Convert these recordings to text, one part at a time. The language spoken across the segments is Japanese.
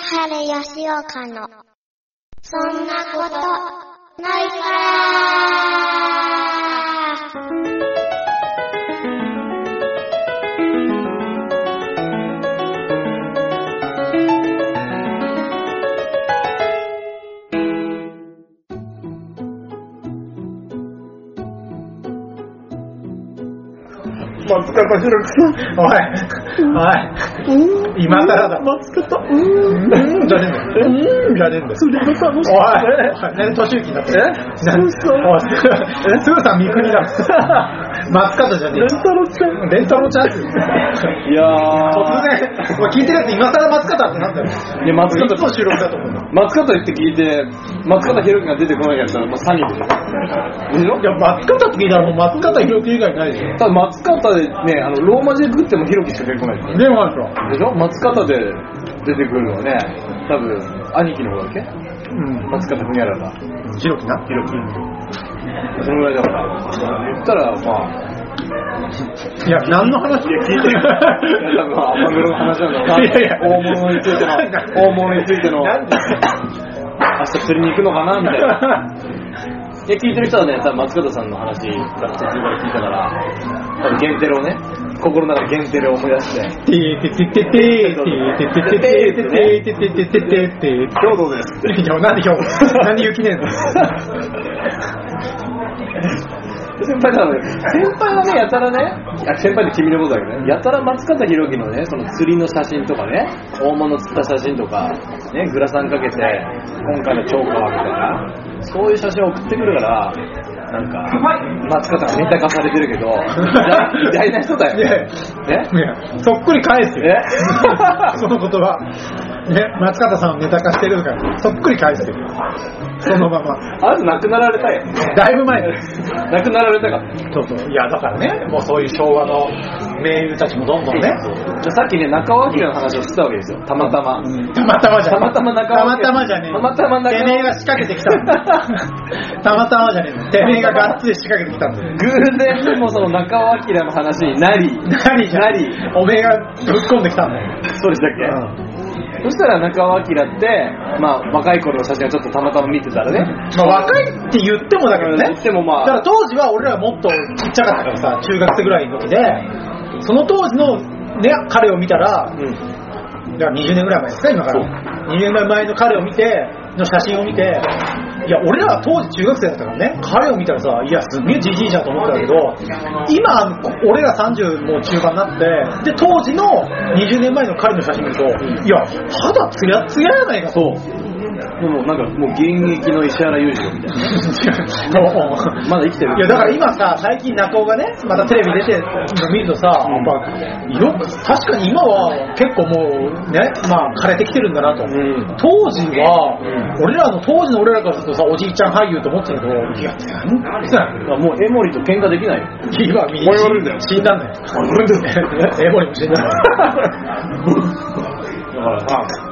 原義岡の、そんなこと、ないから。松方弘樹さん。おい、おい、今更だ。松方、ううん。じゃねえんだよ。うん。じゃねえん。だよ。釣りが楽しおい、年行きになってえ何そうおい、すぐさん。三国だ。松方じゃねえレンタロちゃん。レンタロチャンス。いや突然、聞いてるやつ今更松方ってなん。だよ。いや松方いつの収録だと思うの松方って聞いて、松方弘樹が出てこなかったら、もう詐欺でしょ。でしょいや、松方って聞いたらもう松方弘樹以外ないでしょ。ただ松方でね、あの、ローマ字で食っても弘樹しか出てこないですでもあるでしょ。でしょ松方で出てくるのはね、多分、兄貴の方だっけ？うん。松方ふにゃらが。弘樹な？弘樹。そのぐらいだから。言ったら、まあ、いや、何の話？いや、聞いてる。多分、アマグロの話なんだろうな。いやいや大物についての、大物についての、明日釣りに行くのかなみたいな。いや、聞いてる人はね、多分松方さんの話から途中から聞いたから、多分、ゲンテロをね、心の中でゲンテロを思い出して、てててててててててててててててて兵道ですって。いや、なんで今日、なんで雪ねえの先輩だからね、先輩はね、やたらね、いや先輩って君のことだけどね、やたら松方弘樹のね、その釣りの写真とかね、大物釣った写真とか、ね、グラサンかけて、今回の超過みたいな、そういう写真を送ってくるから、なんか、松方がネタ化されてるけど、偉大な人だよ。ねいや、そっくり返すよ。え？その言葉。ね、松方さんをネタ化してるから、そっくり返してる。そのまま。あなた亡くなられたよ。だいぶ前。亡くなられたから。そうそう。いや、だからね、もうそういう昭和の名優たちもどんどんね、じゃあさっきね、中尾明の話をしてたわけですよ。たまたま。たまたまじゃねえたまたま中尾たまたまじゃねえたまたま中尾てめえが仕掛けてきた たまたまじゃねえのてめえががっつり仕掛けてきたんだよ偶然でもその中尾明の話になり、何じゃなり、おめえがぶっ込んできたんだよ、そうでしたっけ、そしたら中尾明って、まあ若い頃の写真をちょっとたまたま見てたらね、まあ若いって言ってもだけどね。言ってもまあ。だから当時は俺らもっとちっちゃかったからさ中学生ぐらいの時でその当時のね彼を見たらうん、だから20年ぐらい前ですか今から。20年ぐらい前の彼を見ての写真を見ていや俺らは当時中学生だったからね。彼を見たらさいやすげえじじいじゃんと思ったけど今俺ら30もう中盤になってで当時の20年前の彼の写真見るといや肌ツヤツヤやないかとでもなんかもう現役の石原裕次郎みたいな。まだ生きてるいやだから今さ最近中尾がねまたテレビ出てるの見るとさ、やっぱよく確かに今は結構もうねまあ枯れてきてるんだなと、ん。当時は、俺らの当時の俺らからするとさおじいちゃん俳優と思ってたけどいや全然もう江森と喧嘩できないよ。今みん燃えるんだよ。死んだんだよ。エモリも死んだんだよ。だからさ、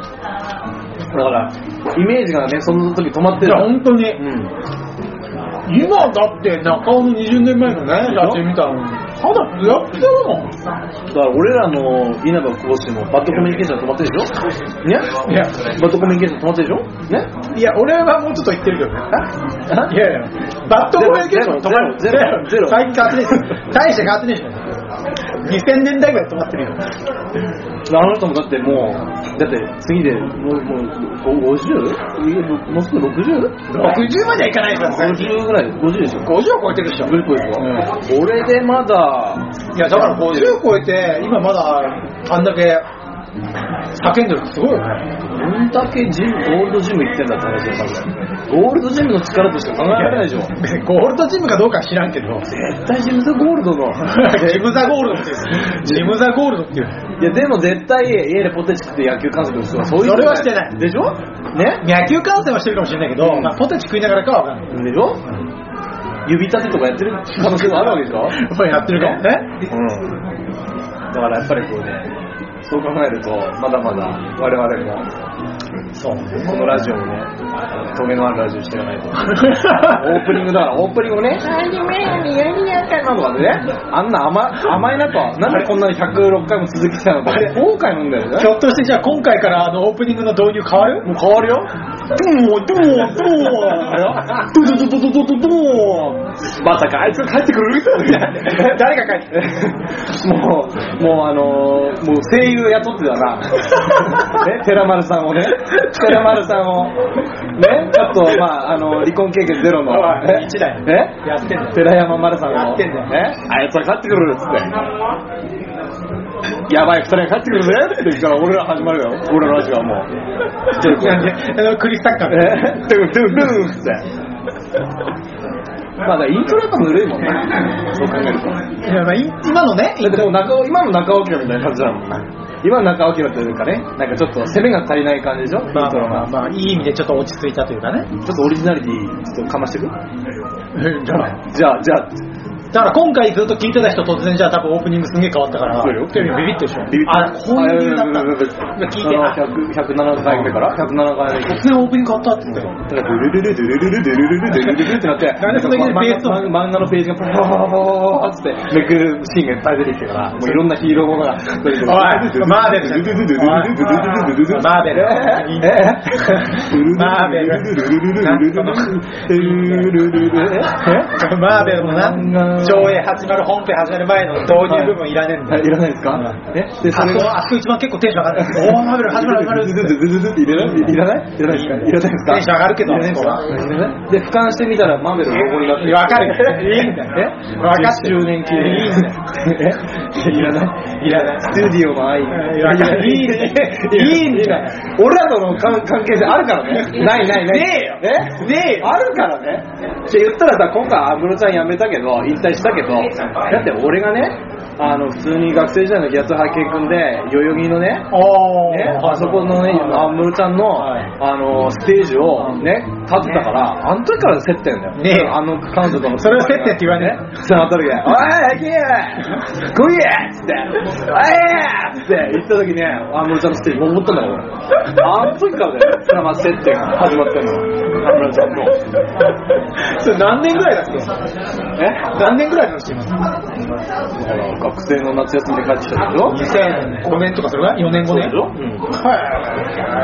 だから、イメージがね、その時止まっているや本当に。うん。今だって中尾の20年前のね写真見たら肌ツヤツヤだもん。だから俺らの稲葉講師もバッドコミュニケーション止まってるでしょ？ね？いや。バッドコミュニケーション止まってるでしょ？ね？いや、俺はもうちょっと言ってるけどね。いやいや、バッドコミュニケーション止まる。ゼロゼロゼロ最近変わってねえし。大して変わってねえし。2000年代ぐらい止まってるよ。あの人もだってもう、だって次で、もう、もう、50? もうすぐ 60?60 60まではいかないからさ。ぐらい、50でしょ50を超えてるでしょ。50でしょ、俺でまだ、いや、だから50を超えて、今まだあんだけ叫んでるってすごいよね。どんだけジム、ゴールドジム行ってんだって話で多分。ゴールドジムの力としか考えられないでしょ。ゴールドジムかどうかは知らんけど。絶対ジムザゴールドの。ジムザゴールドっていう。ジムザゴールドっていう。いや、でも絶対家でポテチ食って野球観戦するそういう人それはしてないでしょ？ね？野球観戦はしてるかもしれないけど、うんまあ、ポテチ食いながらかはわかんない。でしょ？指立てとかやってる可能性もあるわけでしょ？これやってるかもね？うん。だからやっぱりこうね、そう考えると、まだまだ我々もそうね。このラジオをね、トゲのあるラジオしていかないと。オープニングだから、オープニングをね、何目にやりやったのとかでね、あんな甘甘いなと、なんでこんなに106回も続きたのか、後悔なんだよね。ひょっとしてじゃあ今回からあのオープニングの導入変わる？もう変わるよ。ドゥードゥードゥードゥドゥドゥドゥドゥドゥまさかあいつが帰ってくる？誰が帰って？もう、もうあのー、もう声優雇ってたな。ね、寺丸さんをね、寺丸さんを、ね、ちょっとまあ、あのー、離婚経験ゼロの、ね、一台、ね、やってんだ寺山丸さんを、やってんだよね、あいつが帰ってくるっつって。やばい、二人が帰ってくるぜって言ったら俺ら始まるよ。俺らラジオはもう。クリスタッカーえドゥンドゥンドゥンって。まあ、イントロやっぱぬるいもんね。そう考えると。いやまあい今のね、だってもう中尾今の中尾明みたいな感じだもん今の中尾明というかねなんかちょっと攻めが足りない感じでしょ、まあイントロがまあまあいい意味でちょっと落ち着いたというかね。ちょっとオリジナリティちょっとかましてく？じゃあじゃあじゃあだから今回ずっと聞いてた人突然じゃあ多分オープニングすげえ変わったから、そうよテレビビビってるでしょ。ビビってあ、こういう理由だったんだ。聞いて、あ、100 107回目から107回目突然オープニング変わったって言ってよ。だからドゥルルルドゥルルルドゥルルルドゥルルルってなってなんでそんなにベースと漫画のページがパラパラパラパラってめくるシーンがいっぱい出てきてからもういろんなヒーローものがおいマーベルじゃんマーベルいいねマーベルマーベルのな、上映始まる、本編始まる前の導入部分いらねえんだよ。いらないですか？え？でそあそこ、れがあそこ一番結構テンション上がってる。おー、マーベル始まる始まる。いらないいらないいらないいらないですかテンション上がるけどで俯瞰してみたらマーベルのロゴになってるわかるよ。いいんだよ。えわかってる10周年記念いいんだよ。えいらないいらない。スタジオの愛いいねいいんだよ俺らとの関関係性あるからねないないないねえよえねえよあるからねって言ったらさ今回安室ちゃん辞めたけど引退したけどだって俺がねあの普通に学生時代の八つ八景君で代々木のね。ね、あそこのね、安室ちゃんの、はいあの、ステージをね、立ってたから、あの時から接点だよ。ねえあの彼女との。それを接点って言わねその後で、おい、ハキー来いやつって、おいって言った時ね、安室ちゃんのステージ登ったんだよ、俺。あの時からだよ。それはまあ接点が始まってんの。安室ちゃんと。それ何年ぐらいだっけ？え？何年ぐらいの話今だから学生の夏休みで帰ってきたでしょ ?2005 年とかそれぐらい ?4 年5年そうでしょ？うん。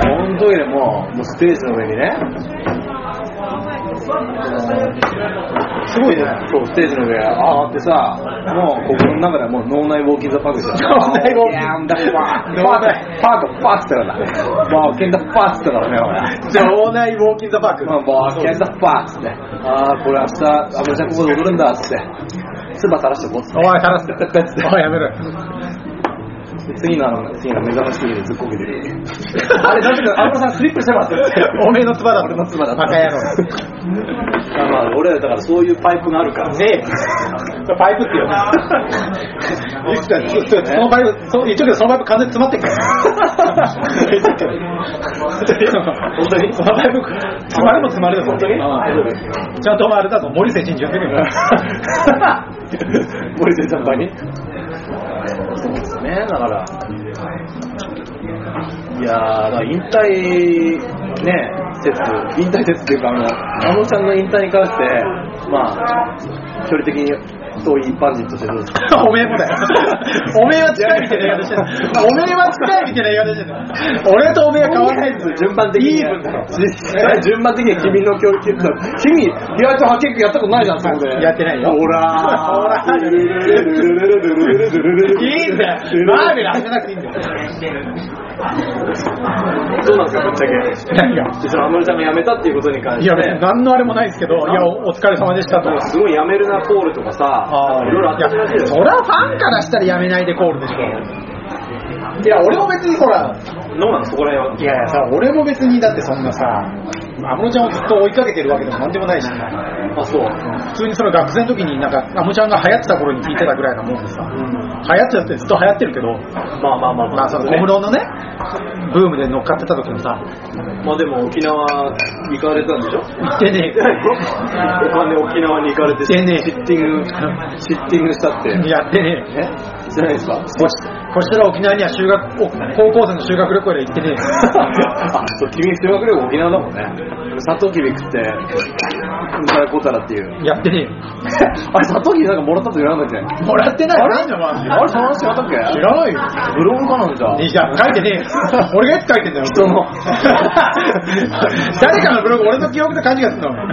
その時でもう、もうステージの上にね、すごいね。そう、ステージの上、ああってさ、もう心の中ではもう脳内ウォーキングザパークじゃん。脳内ウォーキングパー、パー、パーク、パーって言ったからね。もう、ケンーって言ったからね、俺。じゃあ、オーナイウォーキンザパーク。まあ、もう、ケンー。ああ、これ明日、アブちゃんここで踊るんだって。唾垂らしてこうっつって。おい、垂らす。おい、やめろ。次のあの、次の目覚まし TV でずっこけてる。あれ、だって、アブさんスリップしてますって。おめえの唾だ俺の唾だ野郎。まあ、俺らだからそういうパイプがあるから。ねえ。パイプってよ。いつか、そのパイプ、そう言っちゃうけど、そのパイプ完全に詰まってるから。本当に？そのパイプ、詰まるも詰まるよ。本当に？ちゃんとあれだと、森瀬慎二呼んでるよ。森瀬先輩にそうですね、だから。いやー、引退、ね、説、引退説っていうか、あの、あのちゃんの引退に関して、まあ、距離的にそう一般人としてどうですか？おめえもだよ。おめえは近いみたいな言い方してる。おめえは近いみたいな言い方してる。俺とおめえは変わらないです順番的に。いい分だろ。順番的に君の教育だ。君、意外とは結やったことないじゃん、そこで。やってないよ。ほらほら いいんだよ。マーベル当てなくていいんだよ。どうなんですか、ぶっちゃけ。何がその安室ちゃんが辞めたっていうことに関して。いや、別に何のあれもないですけど、いや、おお疲れ様でしたと。すごい辞めるなコールとかさ、いろいろあったらしいですそりゃファンからしたらやめないでコールでしょ。いや、俺も別にほら、どうなのそこら辺は？いやいやさ、俺も別にだってそんなさ、安室ちゃんをずっと追いかけてるわけでもなんでもないし、あ、そう。普通にその学生の時になんか、安室ちゃんが流行ってた頃に聞いてたぐらいなもんでさ、流行ってたってずっと流行ってるけど、まあまあまあまあ。その小室のね、ブームで乗っかってた時もさ、まあでも沖縄行かれたんでしょ？行ってね お金沖縄に行かれて行ってねシッティング、シッティングしたって。え、やってねえ？知らないですか？こしこちら沖縄には修学、お高校生の修学旅行で行ってねあ、そう、君修学旅行沖縄だもんね。砂糖きび食って、うんたらこうたらっていう。やってねえよ。あれ、砂糖きびなんかもらったって言わなかったっけ？もらってないあれなんだマジあれ、その話違ったっけ？知らないよ。ブログかなんじゃ。いや、書いてねえよ。俺がいつ書いてんだよ。人の 誰かのブログ、俺の記憶で勘違いすんだもん。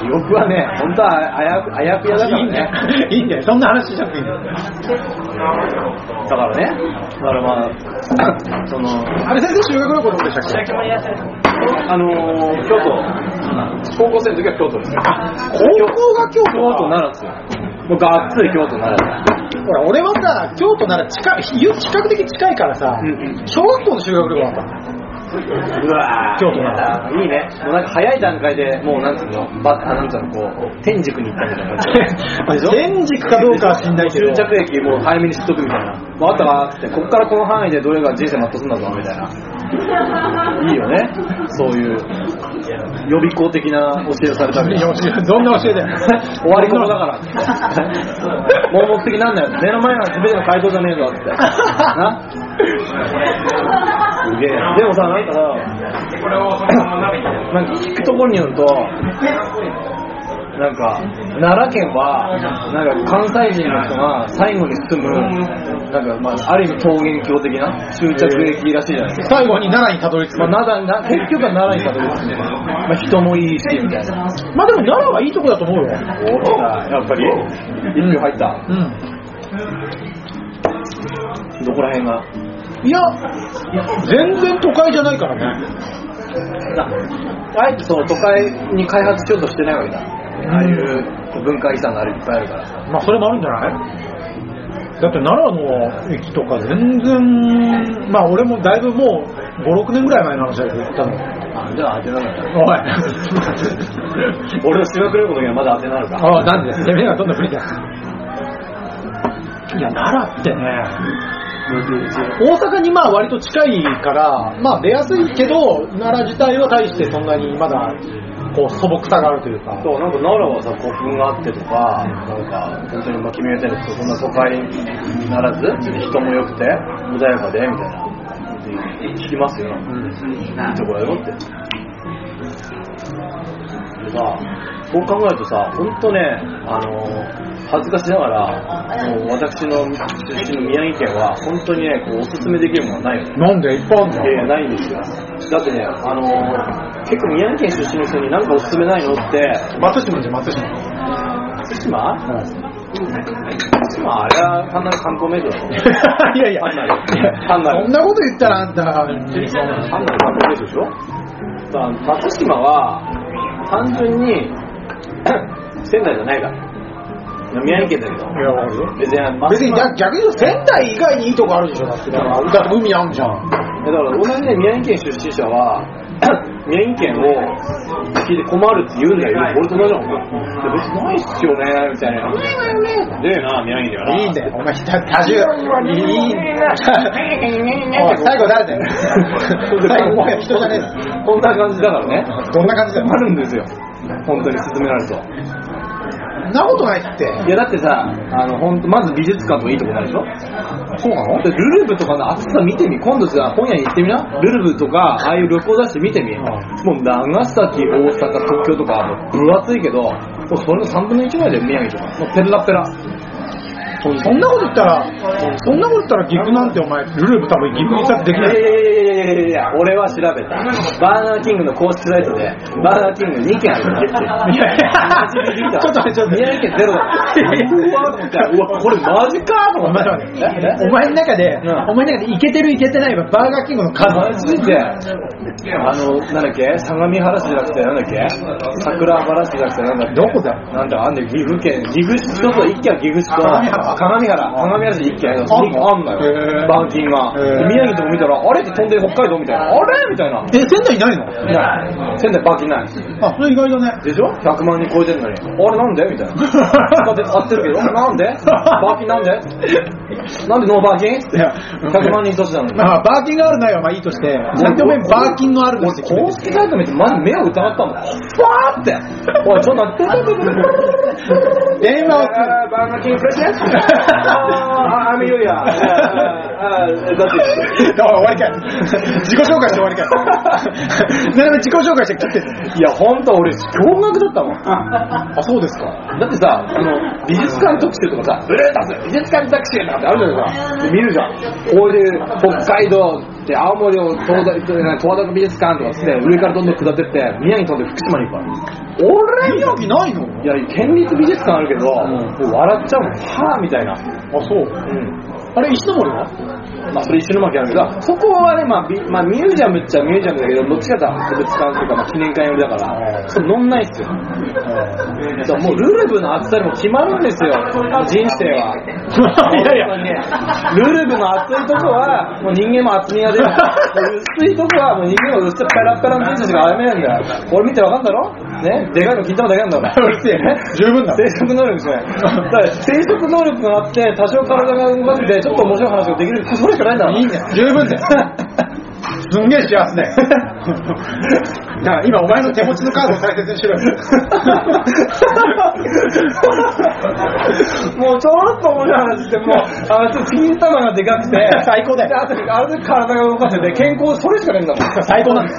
記憶はね、本当はあやふあやふやだからいいんだよね。。いいんだよ。そんな話しなくていいんだよ。だからね、だからまあ、その、あれ先生修学旅行どこでしたっけ？あのー、京都、高校生の時は京都ですよ。高校が京都京都奈良ですよ。もうがっつり京都奈良ほら、俺はさ、京都なら近い、比較的近いからさ、小学校の修学旅行だったの。うわ京都奈いいね。もうなんか早い段階でもうなんつうの、ばあなんつうの、こう、天竺に行ったみたいな 感じ。天竺かどうかは知んないけど。終着駅もう早めに知っとくみたいな。もうあったかって、こっからこの範囲でどれが人生全うすんだぞ、みたいな。いいよね。そういう、予備校的な教えをされたわけだ いや教えどんな教えだよ。終わりここだから。盲目的なんだよ。目の前は全ての回答じゃねえぞって。な？すげえ。でもさ、なんかさ、なんか聞くところによると、なんか、奈良県は、なんか関西人の人が最後に住む、なんか、まあ、ある意味桃源郷的な終着駅らしいじゃないですか。最後に奈良にたどり着く。まあ、奈良な結局は奈良にたどり着くんで、まあ、人もいいし、みたいな。まあでも奈良はいいとこだと思うよ。やっぱり、一票入った。うん。どこら辺が？いや、全然都会じゃないからね。あえてその都会に開発しようとしてないわけだ。ああいう文化遺産があるいっぱいあるから。まあそれもあるんじゃない？だって奈良の駅とか全然、まあ俺もだいぶもう5、6年ぐらい前の話だけど行ったの。あ、じゃあ当てなかった。おい。俺の修学旅行の時はまだ当てなるか。ああ、なんで？てめえがどんどん不利だ？よ。いや、奈良ってね、大阪にまあ割と近いから、まあ出やすいけど、奈良自体は大してそんなにまだ、こう素朴さがあるというか。そう、なんか奈良はさ、古墳があってとか、なんか、本当にまあ君が言ったように、そんな都会にならず、人も良くて、穏やかで、みたいな。聞きますよ。いいとこだよって。でさ、そう考えるとさ、ほんとね、あの恥ずかしながら、もう私の出身の宮城県は、本当にね、こうおすすめできるものはないよね。なんでいっぱいあるんだいやいや、ないんですよ。だってね、あの結構宮城県出身の人に何かおすすめないのって、松島じゃ松島。福島？福島？あれは単なる観光名所だろ。いやいや、単なる。単なるそん。なこと言ったらあんた、単なる観光名所でしょ？だから松島は、単純に、仙台じゃないから。宮城県だけど。いや、わかるよ。別に松別に島逆逆に言うと仙台以外にいいとこあるでしょ、だって。だから、海あんじゃん。だから同じね、宮城県出身者は、宮城県を聞いて困るって言うんだよ。俺と同じだもん。別にないっすよね、みたいな。ねえな、宮城ではな。いいんだよ。お前、多多重。いい。いいおい、最後誰だよ。最後、もはや人じゃねえぞ。こんな感じだからね。どんな感じだよ。あるんですよ。本当に勧められると。そんなことないって。いやだってさ、あの、ほんと、まず美術館とかいいとこないでしょ？そうなの？でルルブとかの厚さ見てみ。今度さ、本屋に行ってみな。ルルブとか、ああいう旅行雑誌見てみ。もう長崎、大阪、東京とか、もう分厚いけど、もうそれの3分の1ぐらいで宮城とか。もうペラペラ。そんなこと言ったら、そんなこと言ったら岐阜なんてお前、ルルブ多分岐阜に行ったってできない。いやいやいやいや俺は調べた。バーナーキングの公式サイトで、バーナーキング2件あるんですよ。いやいやちょっと待って、ちょっと。宮城県ゼロだ。うわこれマジかとお前思って。お前の中で、うんお前の中でいけてるいけてないはバーガーキングの数。マジで？あの、なんだっけ？相模原市じゃなくて、なんだっけ？桜原市じゃなくて、なんだっけ？どこだ？よなんだ、あんで、岐阜県、岐阜市と一軒は岐阜市と、相模原相模原、市一軒あんの？あんのよ。板金が。へーで宮城とか見たら、あれ？って飛んでる北海道みたいな。れ？みたいな。え、仙台いないの？いない。仙台バーキンない。あ、それ意外だね。でしょ ?100 万人超えてるのに。あれ？なんで？みたいな。使って使ってるけど、なんで？バーキンなんで？なんでノーバーキンいや、100万人都市なのに。まあ、バーキンがあるないはまあいいとして、なんでお前バーキンのあるのって公式サイト見てマジ目を疑ったもん。ふわーって。おい、ちょっと待って。電話を。バーキンプレゼントあー、アミユーヤ。あ、あ、だって。終わりかい。自己紹介して終わりかい。なな自己紹介して切っていや、ほんと俺、驚愕だったもん。あ、そうですか。だってさ、あの、美術館特集とかさ、ブルータス、美術館特集とかってあるじゃないですか。見るじゃん。こういう、北海道って青森を東大、十和田美術館とかつって、上からどんどん下ってって、宮城飛んで福島に行くから。俺宮城ないのいや、県立美術館あるけど、もう笑っちゃうもん。はぁみたいな。あ、そう。うん。あれ、石森はまあ、それ石巻あるけど、そこはね、まあ、ビまあ、ミュージアムっちゃミュージアムだけど、どっちかというと博物館というか、まあ、記念館寄りだから、そう乗んないっすよ。だからもうルルブの厚さにも決まるんですよ、人生は。いやいやねルルブの厚いとこは、もう人間も厚みが出る。薄いとこは、もう人間も薄いペラッペラの人たちが歩めないんだよ。俺見てわかんだろ？ね？でかいの金玉だけなんだろ？うるせえ十分だ生殖能力じゃない。だから生殖能力があって、多少体が動かせて、ちょっと面白い話ができる。それしかないんだろ。いいんだよ。十分だよ。すんげえ幸せだよ。だから今お前の手持ちのカードを大切にしろよ。もうちょっと面白い話して、もう、あの、ちょっと金玉がでかくて、最高だよであと、あれで体が動かせて、健康、それしかないんだもん。最高なんだよ。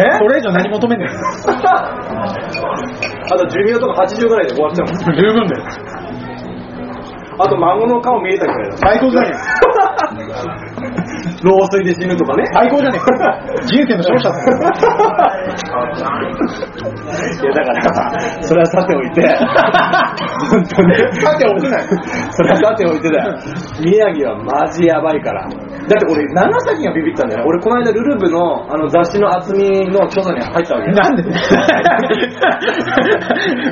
え？それ以上何求めんねん。あと寿命とか80ぐらいで終わっちゃうもん。十分だよ。あと孫の顔見えたぐらいだ。最高じゃね 老衰で死ぬとかね。え。最高じゃねえ。人生の勝者だよ。いや、だからさ、それはさておいて、本当に。さておくないそれはさておいてだよ。宮城はマジやばいから。だって俺、長崎がビビったんだよね。俺、この間、ルルブのあの雑誌の厚みの調査に入ったわけよ。なんで？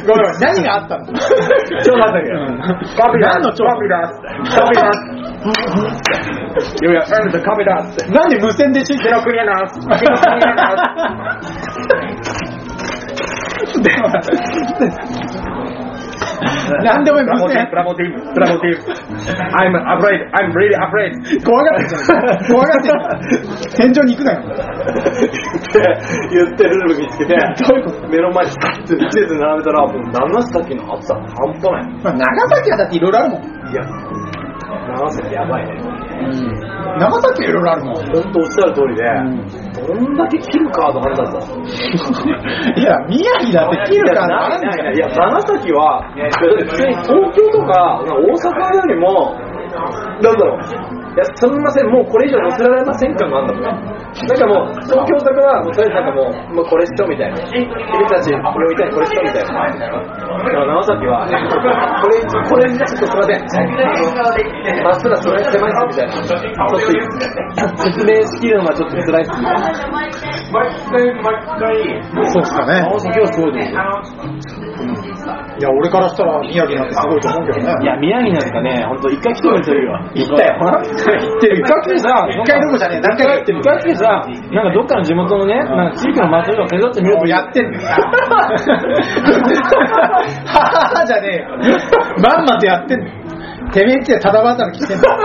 ごめん、何があったの？調査だけど。カビラ何の調査カビラカビラいやいや、エルズカビラって。なんで無線で信じろクリアナス。なんでお前無線プラモティブ、プラモティブ。I'm afraid, I'm really afraid. 怖がってんじゃん。怖がってんじゃん。天井に行くなよ。言ってるルール見つけて、目の前にスって並べたら、もう長崎の厚さ半端ない。まあ長崎はだっていろいろあるもん。いや、長崎やばいね。長崎はいろいろあるもん。ほんとおっしゃる通りで、どんだけ切るカードあるんだぞ。いや、宮城だって切るからなんだよ。いや、長崎は、普通に東京とか大阪よりも、なんだろう、いや、すみません、もうこれ以上乗せられません感があるんだもん。なんかもう、東京とかは、もうとりあえずなんかもう、もうこれしとみたいな。君たち、これを見たい、これしとみたいな。だから長崎は、これ、これちょっとすいません。まっすぐそれ狭いっすみたいな。ちょっと説明しきるのはちょっと辛いっすみたいな。そうっすかね。長崎はすごいですよ。いや、俺からしたら宮城なんてすごいと思うけどね。いや、宮城なんかね、ほんと一回来てくれてるよ。行ったよ。行ってるよ。一回来てさ、一回どころじゃねえ、何回か行ってる一回来てさ、なんかどっかの地元のね、なんか地域の祭りを手伝ってみようとやってんだよ。はははじゃねえよ。まんまとやってんだよ。てめえんちでただ働きしてんだよ。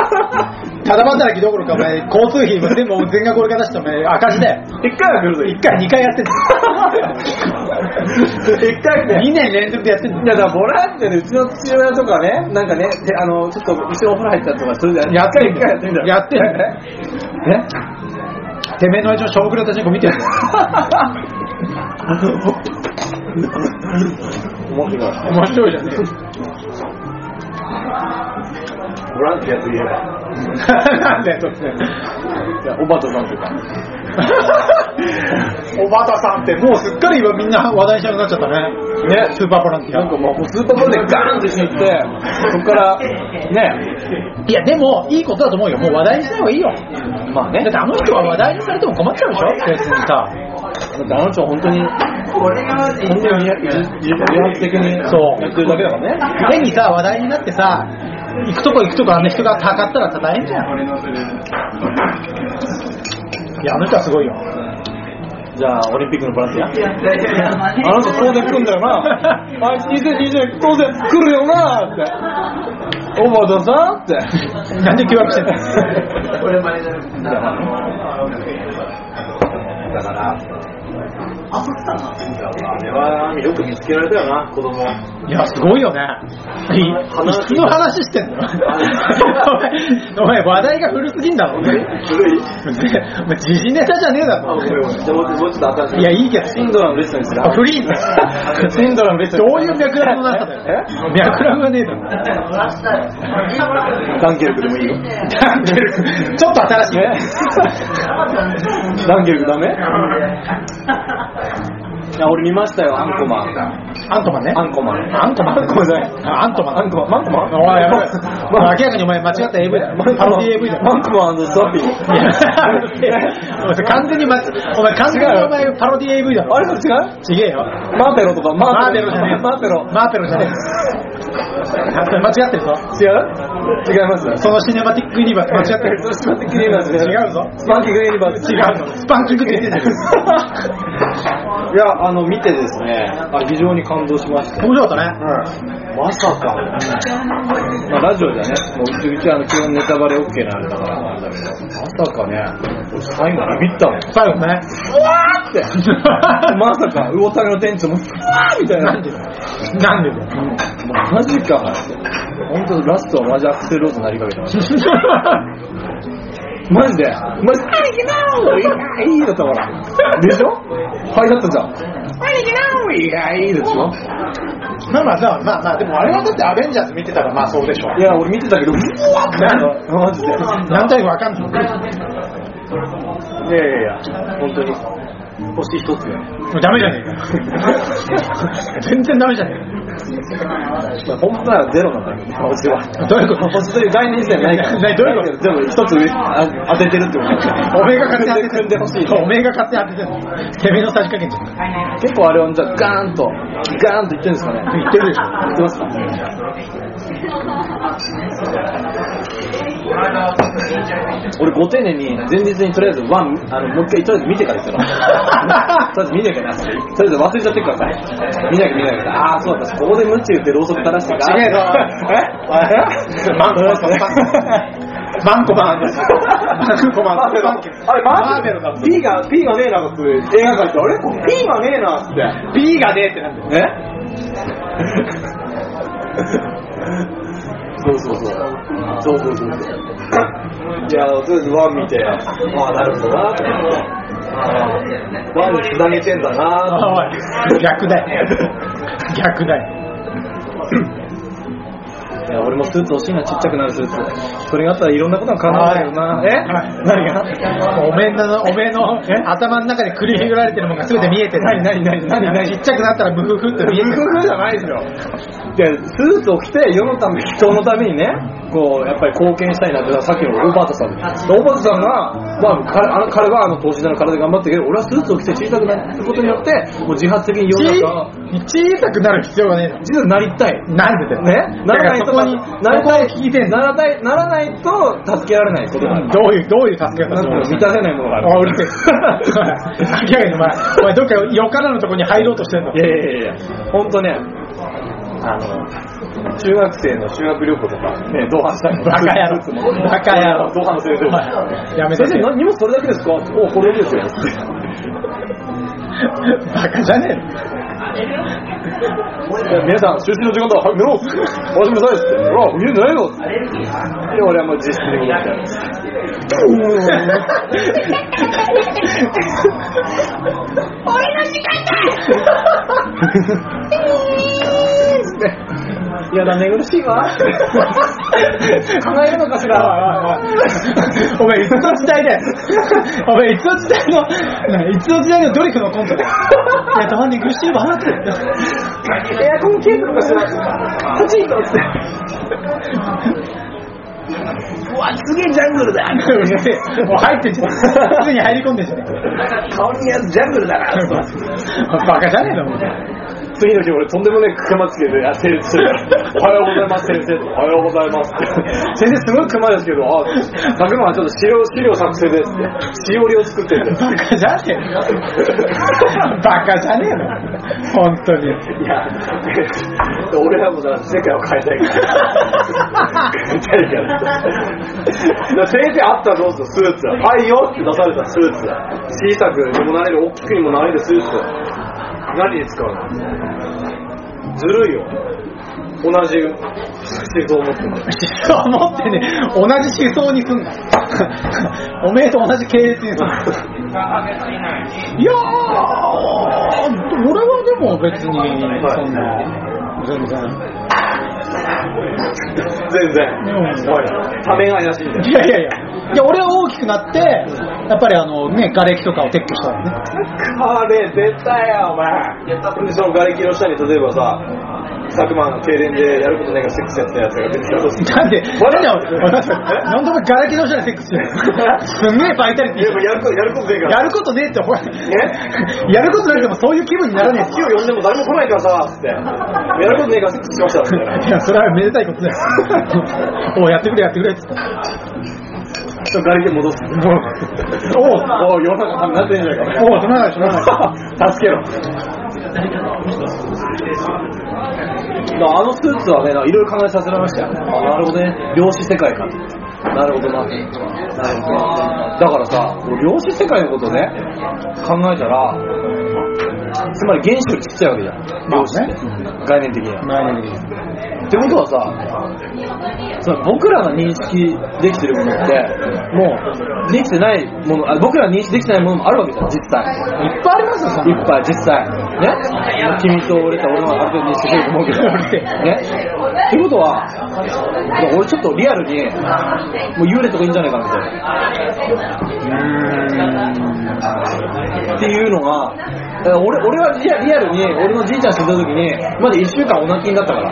ただ働きどころか、お前、交通費も全部全額俺が出して、お前、赤字だよ。一回は来るぞ、一回、二回やってんだよ。一回ね。二年連続でやってんだよ。いや、だからボランティアでうちの父親とかね、なんかね、てあの、ちょっと一緒にお風呂入ったりとかするじゃん。やってん一回やってみたら。やってんだよ。えてめえのうちの小倉たちに見てるんだよ。面白い。面白いじゃねえよ。ボランティアといえば、なんだよ、突然。いや、おばたさんとか。おばたさんってもうすっかり今みんな話題にしなくなっちゃったね。ね、スーパーボランティア。なんかもうスーパーボールでガーンと一緒に行って、そこから、ね、いや、でも、いいことだと思うよ。もう話題にしない方がいいよ。まあねだってあの人は話題にされても困っちゃうでしょ別にさ。だってあの人は本当に、本当に自発的にそうやってるだけだからね。変にさ、話題になってさ、行くとこ行くとこあんな人がたかったら大変じゃん。いや、あの人はすごいよ。じゃあ、オリンピックのボランティア。あの人当然来るんだよな。あいつ2020年当然来るよなって。おばたさんって。なんで脅迫してんのだから、あ れはよく見つけられたよな、子供。いや、すごいよね。いいつの話してんの？お前、お前話題が古すぎんだろ。古いお前時事ネタじゃねえだろ。じゃあもうちょっと新しい。いや、いいけど。シンドラのレッスンにするあフリーだシンドラのレッスン。どういう脈絡の中だよ。脈絡がねえだろ。ダンケルクでもいいよ。ダンケルクちょっと新しい。ダンケルクダメ？いや、俺見ましたよ、アンコマン。アントマンね。アンコマン。アントマンごめんなさい。あアントマン。アンコマン。マンコマンおい、やばい。明らかにお前間違った AV だよ。パロディ AV だよ。マンコマンストッピー。いや完全にま、お前完全にお前パロディ AV だろ。あれ違う？ちげえよ。マーペロとか、マーペロじゃねえ。マーペロ。マーペロじゃねえ。間違ってるぞ。違う？違いますそのシネマティックユニバース間違ってる。スパンキングユニバース違うぞ。スパンキングユニバース違うの。スパンキングって言ってんじいや、あの、見てですね、あ非常に感動しました。面白かったね。まさか。まあ、ラジオじゃね、もううちうちはあの基本ネタバレ OK なあれだからなんだけど、まさかね、俺最後ビビったもん。最後ね。って。まさか、魚谷の店長も、うわーみたいな。なんで。なんでだよ。マジか。本当ラストはマジアクセルローズになりかけてました。マジで？マジ？で。いいだったから。でしょ？はいだったじゃん。いや、いいでしょ？まあまあ、まあまあまあ、でもあれはだってアベンジャーズ見てたらまあそうでしょ。いや、俺見てたけど、うわってなったマジで。何回かわかんない。いやいやいや、本当に。星一つよ。もうダメじゃねえか。全然ダメじゃね本当はゼロなんだけど、星は。えか。どういうこと？星という概念自体ないから。ないどういうこと？全部一つ当ててるってことおめえが勝手に当てて組んでほしい。おめえが勝手に当ててん の。てめえのさじ加減じゃん。結構あれをじゃあガーンと、ガーンと言ってるんですかね。言ってるでしょ。言ってますか？俺ご丁寧に前日にとりあえずワンあのもう一回とりあえず見てから言ったの。とりあえず見なきゃな。とりあえず忘れちゃってるからさ。見なきゃ見なきゃああーそうだった。ここでムチ打ってろうそく垂らしてか違えぞえ？マンコマンコマンコマンです。マンコマンあれマーベルだ P が P がねえなって映画館ってあれ P がねえなって。P がねえってなんだよ。え？そうそうそう。そうそうそう。いや、とりあえずワン見て、ああ、なるほどなって。ワンに繋げてんだな逆だよ。逆だよ。いや、俺もスーツ欲しいな、ちっちゃくなるスーツ。それがあったらいろんなことが叶うよな。えはい何が？おめえの、おめえ？の頭の中で繰り広げられてるものが全て見えてる。何何何何何？ちっちゃくなったらムフフって見えてる。工夫じゃないですよ。で、スーツを着て世のため、人のためにね、こう、やっぱり貢献したいなって、さっきのオーバートさん。オーバートさんが、まあ、彼あの彼はあの、投資家の体で頑張ってるけど、俺はスーツを着て小さくなることによって、もう自発的に世の中、小さくなる必要がねえの。実はなりたい。なんでだよ。ね？ならないとそこに、ならないそこを聞いて。ならない、ならないと助けられない。どういう、どういう助け方満たせないものがある。あ、うるせえ。明らかにお前、お前どっかよからぬとこに入ろうとしてんの？いやいやいやいや、ほんとね、あの、中学生の修学旅行とか、ね、同伴したいバカ野郎。バカ野郎。同伴の先生お前やめて先生、な荷物それだけですか？おこれですよ。バカじゃねえの？皆さん、就寝の時間だ。はい、寝ろおやすみなさいっつって。ほら、家ないので、俺はもう自室に戻ってやる。いやだ、寝苦しいわ。考えるのかしら。お前、いつの時代で、お前、いつの時代の、いつの時代のドリフのコントで。いや、たまに苦しいわ。エアコン消えたのかしら。パチンとって。うわ、すげえジャングルだ。もう入ってんじゃん。すぐに入り込んでんじゃねえか。顔にやつジャングルだな。バカじゃねえの、もう。次の日俺とんでもねえ熊つけて、あ、先生、おはようございます先生と、おはようございますって。先生すごい熊ですけど、あ、佐久間はちょっと資料、資料作成ですって。しおりを作ってんだよ。バカじゃねえのバカじゃねえの本当に。いや、俺らもだ、世界を変えたいから。変えたいから。だから先生あったらどうするスーツ。はいよって出されたスーツ。小さくにもなれる、大きくにもなれるスーツ。何に使うの？ずるいよ。同じ思想を持ってる。思想持ってね、同じ思想にすんな。おめえと同じ系列にすんな。いやー、俺はでも別に、そんな、全然。全然。うんおい、ためが怪しい。いやいやいや。いや、俺は大きくなって、やっぱりあのね、瓦礫とかを撤去したらね。あれ、絶対や、お前。で、その瓦礫の下に例えばさ、佐久間の停電でやることないからセックスやったやつが出てきたとするなんで、なんで俺、なんでお前瓦礫の下でセックスしてるの？すんげえバイタリティいや、やること、やることねえから。やることねえって、ほら、やることなくてもそういう気分にならねえ。今日呼んでも誰も来ないからさ、つって。やることねえからセックスしました、みたいな。いや、それはめでたいことだよ。おうやってくれ、やってくれって。ちょっと瓦礫戻す。おう、おう、世の中多分なってんじゃないか。おう、その話、その話。助けろ。あのスーツはね、いろいろ考えさせられましたよ。あ、なるほどね。量子世界か。なるほどな。なるほどね。だからさ、量子世界のことね、考えたら、つまり原子よりちっちゃいわけじゃん。量子って。概念的には。何々ってことはさ、その僕らが認識できてるものって、もう、できてないもの、あ僕らが認識できてないものもあるわけじゃん、実際。いっぱいありますよ、そ。いっぱい、実際。ね？君と俺と俺のある程度認識してると思うけど。ね？ってことは、俺ちょっとリアルに、もう幽霊とかいいんじゃないかなみたいな。っていうのが、俺俺はリアリアルに、俺のじいちゃん死んだ時に、まだ1週間お泣きになったから。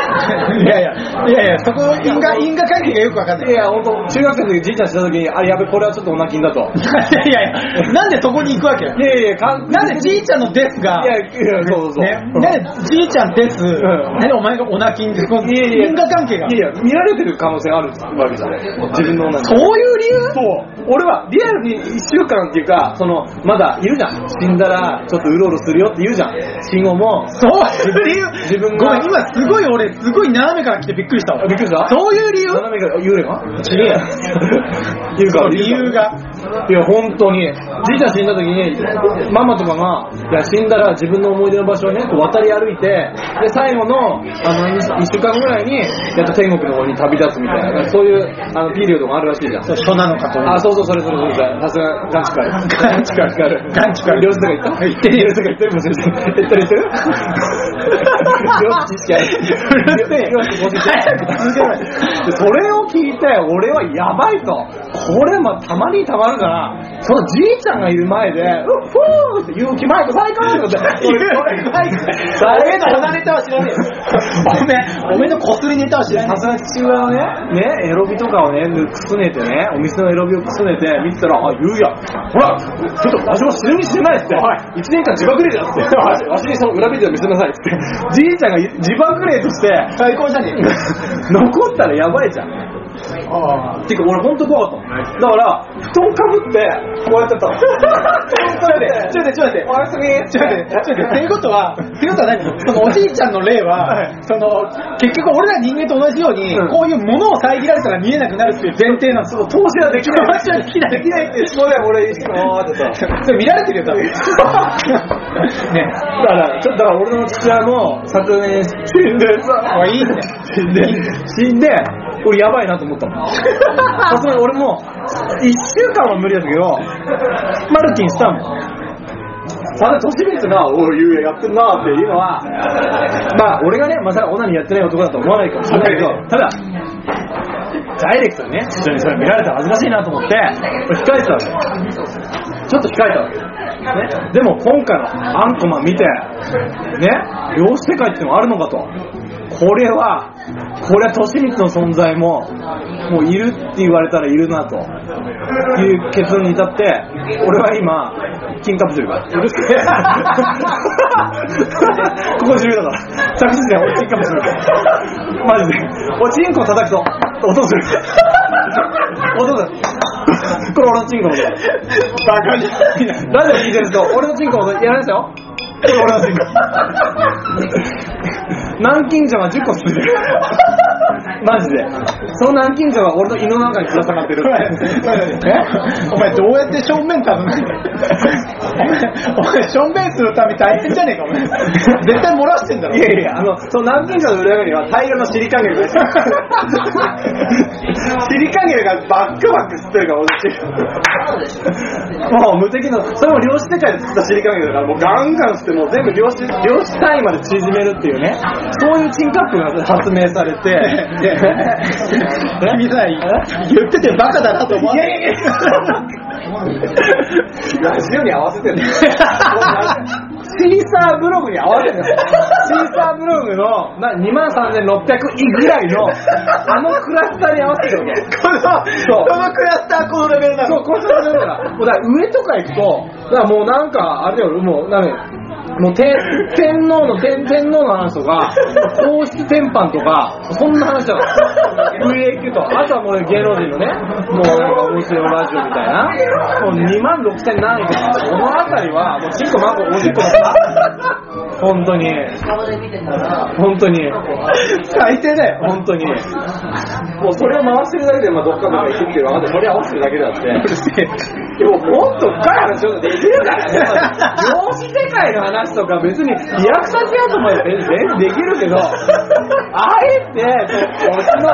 いやいや、いやいや、そこ、因果、因果関係がよくわかんない。いや、本当中学生の時じいちゃん死んだ時に、あ、やべ、これはちょっとお泣きんだと。いやいや、なんでそこに行くわけ？いやいや、かんなんでじいちゃんのデスが、いや、いや、そうそうそう。ね、なんでじいちゃんデス、んなんでお前がお泣きんで、このいやいや因果関係が。いやいや、見られてる可能性あるわけじゃん。自分の女に。そういう理由？そう。俺はリアルに1週間っていうか、その、まだいるじゃん。死んだらちょっとうろうろするよって言うじゃん。死後も。そういう理由自分がごめん、今すごい俺、すごい斜めから来てびっくりしたわ。びっくりした？そういう理由？斜めが幽霊が？違うから理由が。いや、本当に。じいちゃん死んだ時に、ママとかが、いや、死んだら自分の思い出の場所をね、こう渡り歩いて、で、最後の、あの、一週間後ぐらいに、やっと天国の方に旅立つみたいな、そういう、あの、ピリオドがあるらしいじゃん。そう、書なのかと。あ、そうそう、それそれそれそれ。さすが、ガンチカル。ガンチカルガンチカル両手とか言った言ってる。両手とか言ってるもしかして。言ってる言ってる両手知識ある。両手教えて早く続けろよでそれを聞いて、俺はやばいと。これ、ま、たまにたまるから、そのじいちゃんがいる前で、うっふーって勇気マイク最高ってことで。勇気マイク俺の鼻ネタは知らねえよ。おめえ、おめえのこすりネタは知らねさすがに父親はね、ね、エロビとかをね、くすねてね、お店のエロビをくすねて、見てたら、あ、ゆうや、ほら、ちょっとわしも死ぬにしてないっつって、一年間自爆霊だっつって、わしにその裏ビデオ見せなさいっつって、じいちゃんが自爆霊として、え。最高じゃねえか。残ったらやばいじゃん。あてか俺ほんと怖かった。だから、布団かぶって、こうやってたの。ちょっと待って、ちょっと待って、ちょっと待って。おやすみちょっと待って、ちょっと待って。っていうことは、っていうことは何？そのおじいちゃんの霊は、その、結局俺ら人間と同じように、うんこういうものを遮られたら見えなくなるっていう前提なんですよ。投資はできない。投資はできないできないって、それ俺、いつもってさ。それ見られてるよ、多分。ね。だから、ちょっとだから俺の父親も昨年死んでさ、おいいんだよ死んで、死んで、俺やばいなと思ったもん。さすがに俺も、一週間は無理だったけど、マルキンしたもん。ただ、年別が、おい、ゆうややってんなっていうのは、まあ、俺がね、まさかオナニーやってない男だと思わないかもしれないけど、ただ、ダイレクトにね、人にそれ見られたら恥ずかしいなと思って、控えてたわけ。ちょっと控えたわけ。ね、でも今回のアンコマン見て、ね、量子世界ってのがあるのかと。これは、これは利光の存在も、もういるって言われたらいるなという結論に至って、俺は今、金カプセルが。うるせえ。ここ重要だから。着地で俺金カプセル。マジで。俺チンコ叩くと、音する。音する。これ俺のチンコの音。バカ。ラジオ聞いてると、俺のチンコの音やらないですよ。これ俺のチンコ。南京錠は10個ついてる。マジで。その南京錠が俺の胃の中にぶら下がってる。お前どうやって正面立つの？お前正面するため大変じゃねえかお前。絶対漏らしてんだろ。いやいや、あの、その南京錠の裏側には大量のシリカゲルが。シリカゲルがバックバック吸ってるから、俺。もう無敵の、それも量子世界で作ったシリカゲルだから、もうガンガン吸って、もう全部量子、量子単位まで縮めるっていうね、そういうチンカップが発明されて、君さ言っててバカだなと思わない？ラジオに合わせてね。シーサーブログに合わせてね。シーサーブログの2万3600位ぐらいの、あのクラスターに合わせてるわけ。このこのクラスターこのレベルなのそう、こうしたらだから、もうだ上とか行くと、だからもうなんか、あれだよ、もう、なんかもう天天皇の天天皇の話とか、皇室天板とか、そんな話だから。上行くと、あとはもう芸能人のね、もうなんか面白いラジオみたいな、もう2万6千何位とか、この辺りはもうチンコマンコおしっこ。本当に。本当に。最低だよ本当に。もうそれを回してるだけで、まあ、どっかどっか行くっていうのは分かって、それ合わせてるだけであって。でも、もっと深い話をできるからね。量子世界の話とか別に飛躍させようと思えば全然できるけど、あえて、うちの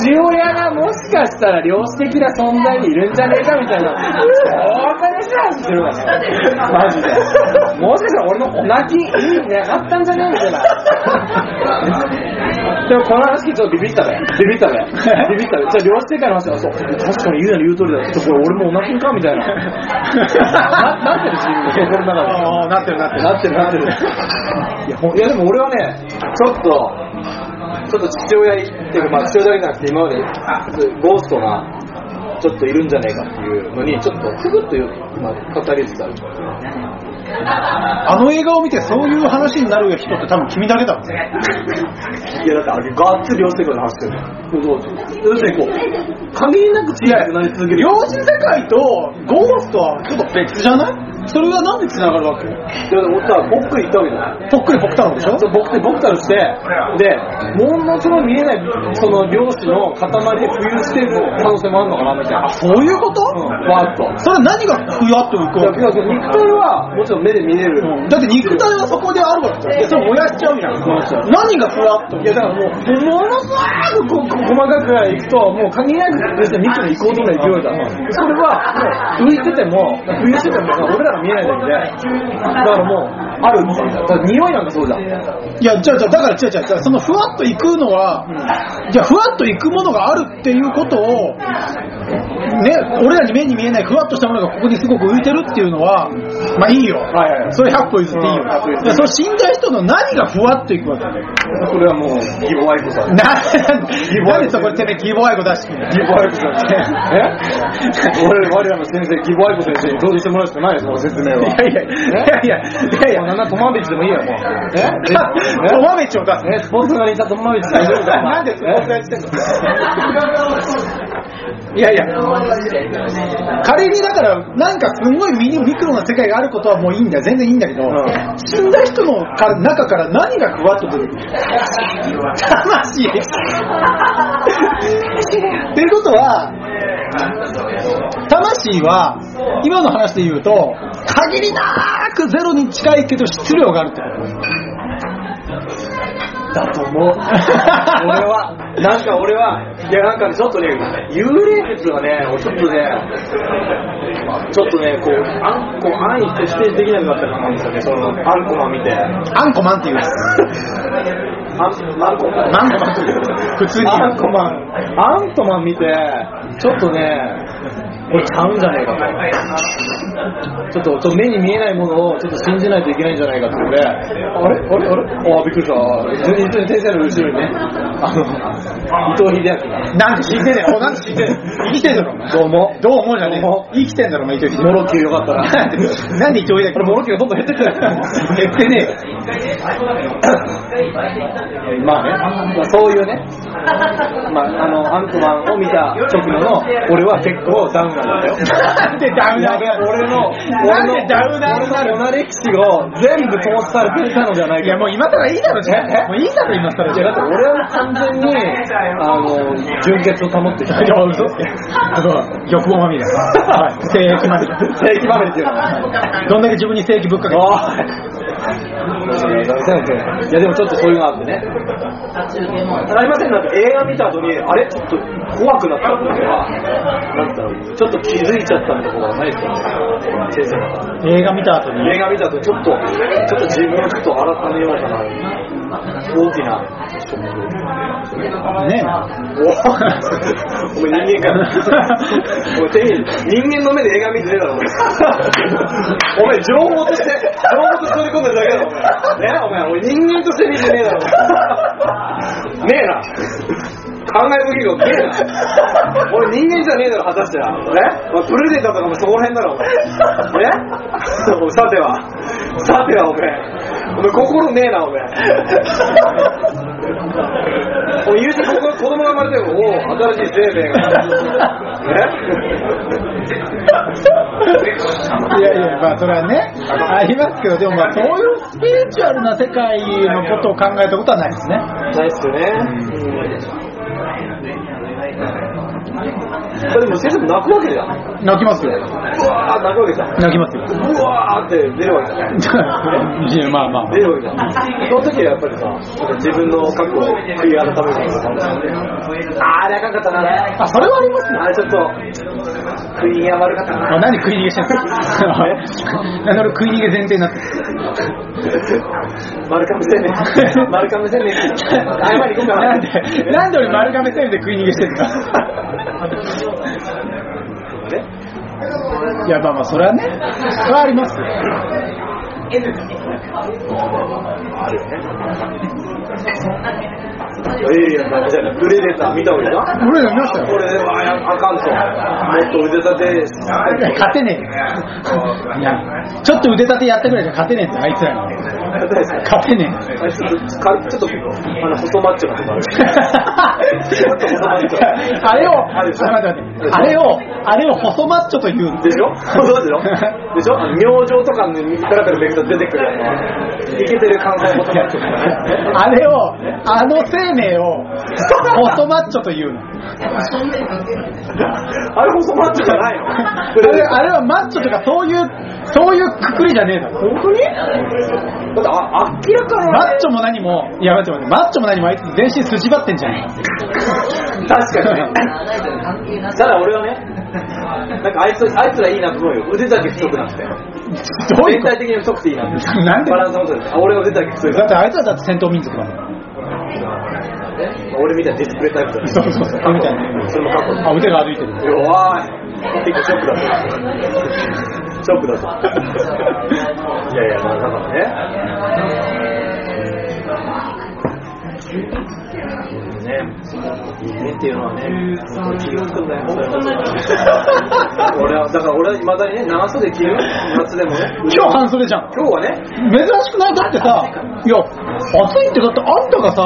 父親がもしかしたら量子的な存在にいるんじゃねえかみたいな、そうかねし話してるからね。マジで。もしかしたら俺のお泣き、意味なかったんじゃねえみたいな。でもこの話聞いてちょっとビビったね。ビビったね。ビビったね。じゃあ、両世界の話は、そう、確かに言うなら言う通りだ。ちょっとこれ俺もおなきかみたいな。な、なってる自分の心の中で。なってるなってるなってるなってる。いや、いやでも俺はね、ちょっと、ちょっと父親っていうか、まあ父親だけじゃなくて今まで、ゴーストが、ちょっといるんじゃねえかっていうのに、ちょっとふぐっと今、語りつつある。あの映画を見てそういう話になる人って多分君だけだもんねいや、だってあれ、がっつり両世界の話してる。そうそう。要するにこう、限りなく小さくなり続ける。量子世界とゴーストはちょっと別じゃない？それがなんで繋がるわけ？いや、でもさ、ぽっくり言ったわけじゃない。ぽっくりぽっくたのでしょ？そう僕って僕たるして、で、ものすごい見えない、その量子の塊で浮遊してる可能性もあるのかな、みたいな。そういうこと、うん、わーっと。それ何がふわっと浮くわけいやいや肉体はもちろん目で見れる。うんだって肉体はそこであるわけじゃんでそれ燃やしちゃうじゃん何がふわっといやだからもう、ものすごくここ細かくいくと、もう限りなく別に肉の移行とか勢いだ。それは、もう浮いてても、浮遊してても、俺らが見えないだけで、だからもう、あるみたいな。だから匂いなんかそうじゃん。いやじゃあじゃあだから違う違う違うそのふわっといくのは、じゃあふわっといくものがあるっていうことをね俺らに目に見えないふわっとしたものがここにすごく浮いてるっていうのはまあいいよ、はいはいはい。それ100歩譲っていいよ、うん100歩譲っていやその死んだ人の何がふわっといくわけ？それはもう、義母愛子さん。ななんでそこでてめえ義母愛子出してくる義母愛子さん。って。え？俺我らの先生、義母愛子先生に登場してもらうしかないよ、その説明は。いやいやいやいやいやいやもうなんなトマベチでもいいよ、もう。え？お豆ちを出すえスポーツがにトマベチ大丈夫かなんでスポーツやってんの？いやいや、仮にだから、なんかすごいミニミクロな世界があることはもういいんだよ、全然いいんだけど、ん。死んだ人のから中から何がふわっと出てくる 魂っていうことは、魂は、今の話で言うと、限りなくゼロに近いけど質量があるってこと。だと思う。俺は、なんか俺は、いやなんかね、ちょっとね、幽霊説がね、ちょっとね、ちょっとね、こう、あんこ、安易と否定できなくなったかなんですよね、その、あんこマン見て。アンコマンっていう。あん、あんこマン。アンコマン。普通に。アンコマン、アントマン見て、ちょっとね、これちゃうんじゃねえかと。ちょっと、ちょっと目に見えないものをちょっと信じないといけないんじゃないかって俺、あれ？あれ？あれ？あ、びっくりした。先生の後ろにね、あの、伊藤英明が。なんで死んでんだよ。おなんで死んでんだよ。生きてんだろ、お前。どうも。どう思うじゃねえ生きてんだろ、お前、伊藤秀モロキューよかったら。なんで伊藤秀これモロキューがどんどん減ってくる。減ってねまあね、まあ、そういうね、まあ、あの、アントマンを見た直後の、俺は結構ダウンなんだよ。なんでダウナーやべえ俺の、なんでダウナー俺の歴史を全部通されていたのじゃないか。いや、もう今更いいだろ、じゃえ？もういいだろ、今更いやだって俺は完全に、あの、純潔を保ってきた。いや、嘘欲望まみれ。はい。性液まみれ。正規まみれっていう。どんだけ自分に正規ぶっかけて。おい。いやでもちょっとそういうのがあってね。ありませんなんか映画見た後に、あれ？ちょっと怖くなった時は、なんだろう、ちょっと気づいちゃったみたいなことはないですか？先生の中で映画見た後に？映画見た後にちょっと、ちょっと自分をちょっと改めようかな。大きなショック。ねえな。おお前人間か。お前手に人間の目で映画見てねえだろ、お前。お前情報として、情報として取り込んでるだけだろ、お前。ねお前、俺人間として見てねえだろ。ねえな。考えすぎるよ、ねえな。俺人間じゃねえだろ、果たしてな。ねお前プレデターとかもそこら辺だろ、お前。ねおいさては、さては、お前。お前心ねえな、お前。お前言うてここ子供が生まれても、おお、新しい生命が。いやいや、まあそれはね、ありますけど、でもまあそういうスピリチュアルな世界のことを考えたことはないですね。ないっすよね。これでも先生も泣くわけじゃん。泣きますよ。うわー泣くわけじゃん。泣きますよ。うわーって出るわけじゃん。いやまあまあ。出るわけじゃん。その時はやっぱりさ、自分の過去を悔い改めるのがあー、あれあかんかったな。あ、それはありますよ。あれちょっと、食い逃げは悪かったな。あ何食い逃げしてんの？なんで俺食い逃げ前提になってる丸かむせんねん。丸かむせんねん。謝り 行こうかな。なんで、なんで俺丸亀製麺で食い逃げしてんの？いやまあまあそれはね、それはありますよ。あるよね。エイリアンだけじゃない。プレデター見たわけじゃん俺ら見ましたよ。これはあかんと。もっと腕立て勝てねえよ。いや、ちょっと腕立てやったぐらいじゃ勝てねえんだよ、あいつらに。勝てねえ。あちょっと、かちょっと、あの、細マッチョなとこある。あれを、あれを、あれを細マッチョと言うんでしょ？そうでしょでしょ？明星とかにからからめくと出てくるあの、イケてる関西細マッチョ。あれを、あの生命を、細マッチョと言うの。あれ細マッチョじゃないの？あれあれはマッチョとかそういう、そういうくくりじゃねえだろ。本当に？だってあ明らかなマッチョも何も、いや待って待って、マッチョも何もあいつ全身筋張ってんじゃん。確かにね。ただ俺はね、なんかあいつ、あいつらいいなと思うよ。腕だけ太くなって。どういうこ全体的に太くていいなって。となんで？バランスのことです。あ、俺は腕だけ太いかだってあいつはだって戦闘民族だもん。ら。俺みたいなディスプレイタイプだね。そうそうそうみたいなそれもかっこいい。あ、腕が歩いてる。弱い。結構ショックだった。ショックだった。いやいや、まあだからね。ね、人間っていうのはね、本当に気がつくんだよ、俺は、だから俺は未だにね、長袖着る？夏でもね。今日半袖じゃん。今日はね、珍しくない？だってさ、いや、暑いってだってあんたがさ、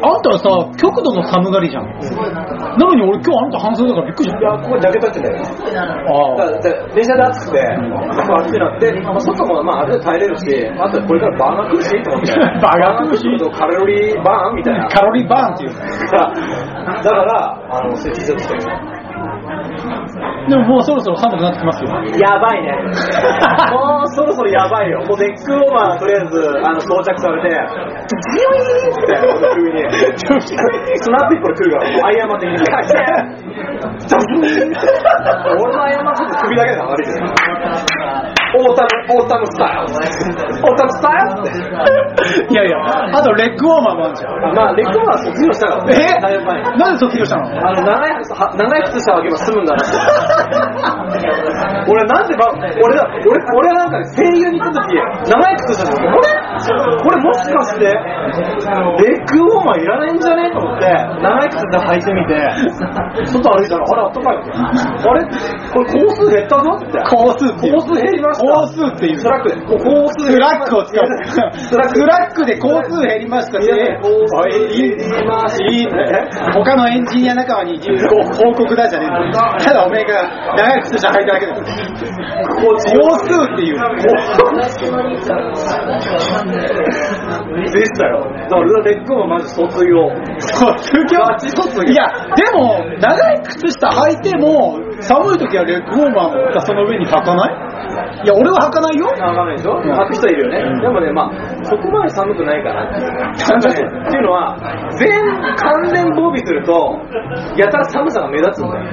あんたはさ、極度の寒がりじゃん。なのに俺今日あんた半袖だからびっくりしいや、ここにジャケットってんだよ。た。あだから電車で暑くて、暑くなって、まあ、外もまあある程度耐えれるし、あとこれからバーガー食うしと思って。バーガー食うしとカロリーバーンみたいな。カロリーバーンっていう。だから、あの、そういう T シャツ着てるでももうそろそろ寒くなってきますよ。やばいね。もうそろそろやばいよ。もうネックオーバーとりあえず、あの、到着されて、ジヨイーンって、急に。スナップ一歩で来るから、もうアイアンマン的俺のアイアンマンって首だけで流れてる。オータム、オータムスタイル。オータムスタイルって。いやいや、あとレッグウォーマーもあるじゃん。まあ、レッグマンは卒業したからね。え？なんで卒業したの？あの、長い長い靴下を履けば済むんだな。俺なんでば、俺だ、俺、俺はなんかね、声優に行った時、長い靴下れ？これもしかして、レッグウォーマーいらないんじゃね？と思って、長い靴下履いてみて、外歩いたら、あれ、あったかい。あれ？これ、工数減ったぞって。工数っていう。工数減りました。コースっていう。 Slack 工数 Slack を使う。 Slack で工数減りましたし、いや工数減りましたいいって。他のエンジニア仲間に広告出しじゃねえんただおめえが長い靴下履いただけだよ。工数っていう。でしたよ。だから俺はレッグウォーマーマジ卒業？卒業？いや、でも、長い靴下履いても、寒い時はレッグウォーマーがその上に履かない？いや、俺は履かないよ。わかんないでしょ？履く人いるよね。でもね、まあ、そこまで寒くないかなっていう。なんかね、っていうのは、全関連防備すると、やたら寒さが目立つんだよ。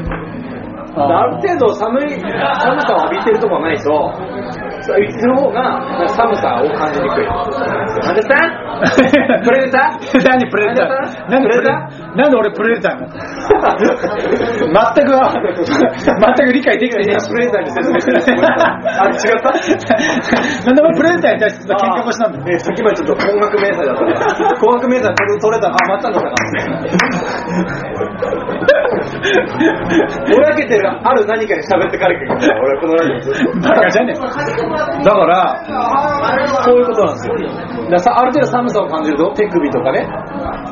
ある程度寒い、寒さを浴びてるとこがないと、そう言ってる方が、なんか寒さを感じにくい。なんでさ プレデター？何プレデター？なんでプレデタなんで俺プレデターなの？全くは、全く理解できてねえし。プレデターに説明してるあ、違った？なんで俺プレデターに対して喧嘩腰なんだよ。えー、さっきまでちょっと高額明細だったから、高額明細取れ取れたら、あ、まったんだったかぼやけてるある何かに喋ってからけど、俺はこのラジオずっと。バカじゃねえ。だから、そういうことなんですよ。ださある程度寒さを感じると、手首とかね、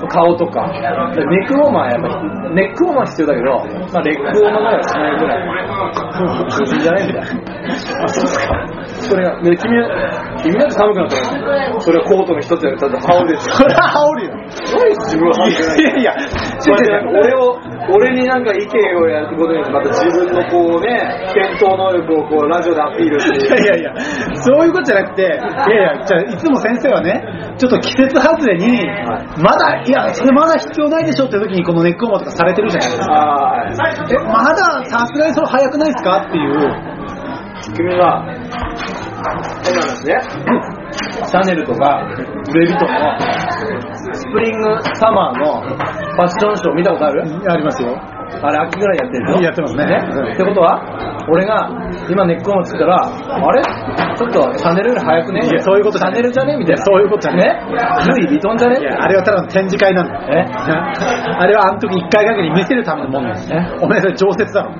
顔とか、ネックウォーマーはやっぱり、ネックウォーマーは必要だけど、まあ、レッグウォーマーぐらいはしないぐらい、じゃないみたいな。あ、そうですか。それが、ね、君は、君だって寒くなったら、それはコートの一つやると、羽織るですよ。それは羽織るよ。自分は羽織いいやいや、俺を、俺になんか意見をやることによって、また自分のこうね、戦闘能力をこう、ラジオでアピールって。いやいやいや、そういうことじゃなくて、いやいや、じゃあいつも先生はね、ちょっと季節外れに、まだ、いや、それまだ必要ないでしょって時にこのネックウォーとかされてるじゃないですか。え、まださすがにそれ早くないですか？っていう。君は、変な話ね、シャネルとか、ルイ・ヴィトンの、スプリング・サマーのファッションショー見たことある？ありますよ。あれ、秋ぐらいやってるでしょやってますね。うんってことは、俺が今ネックオンをつったら、あれ？ちょっとシャネルより早くね？いやそういうことじゃねシャネルじゃね？みたいな。そういうことじゃねね。ルイ・ヴィトンじゃね？いや、あれはただの展示会なんだ。よ。え？あれはあの時一回限り見せるためのもんなんですね。お前それ常設だろ。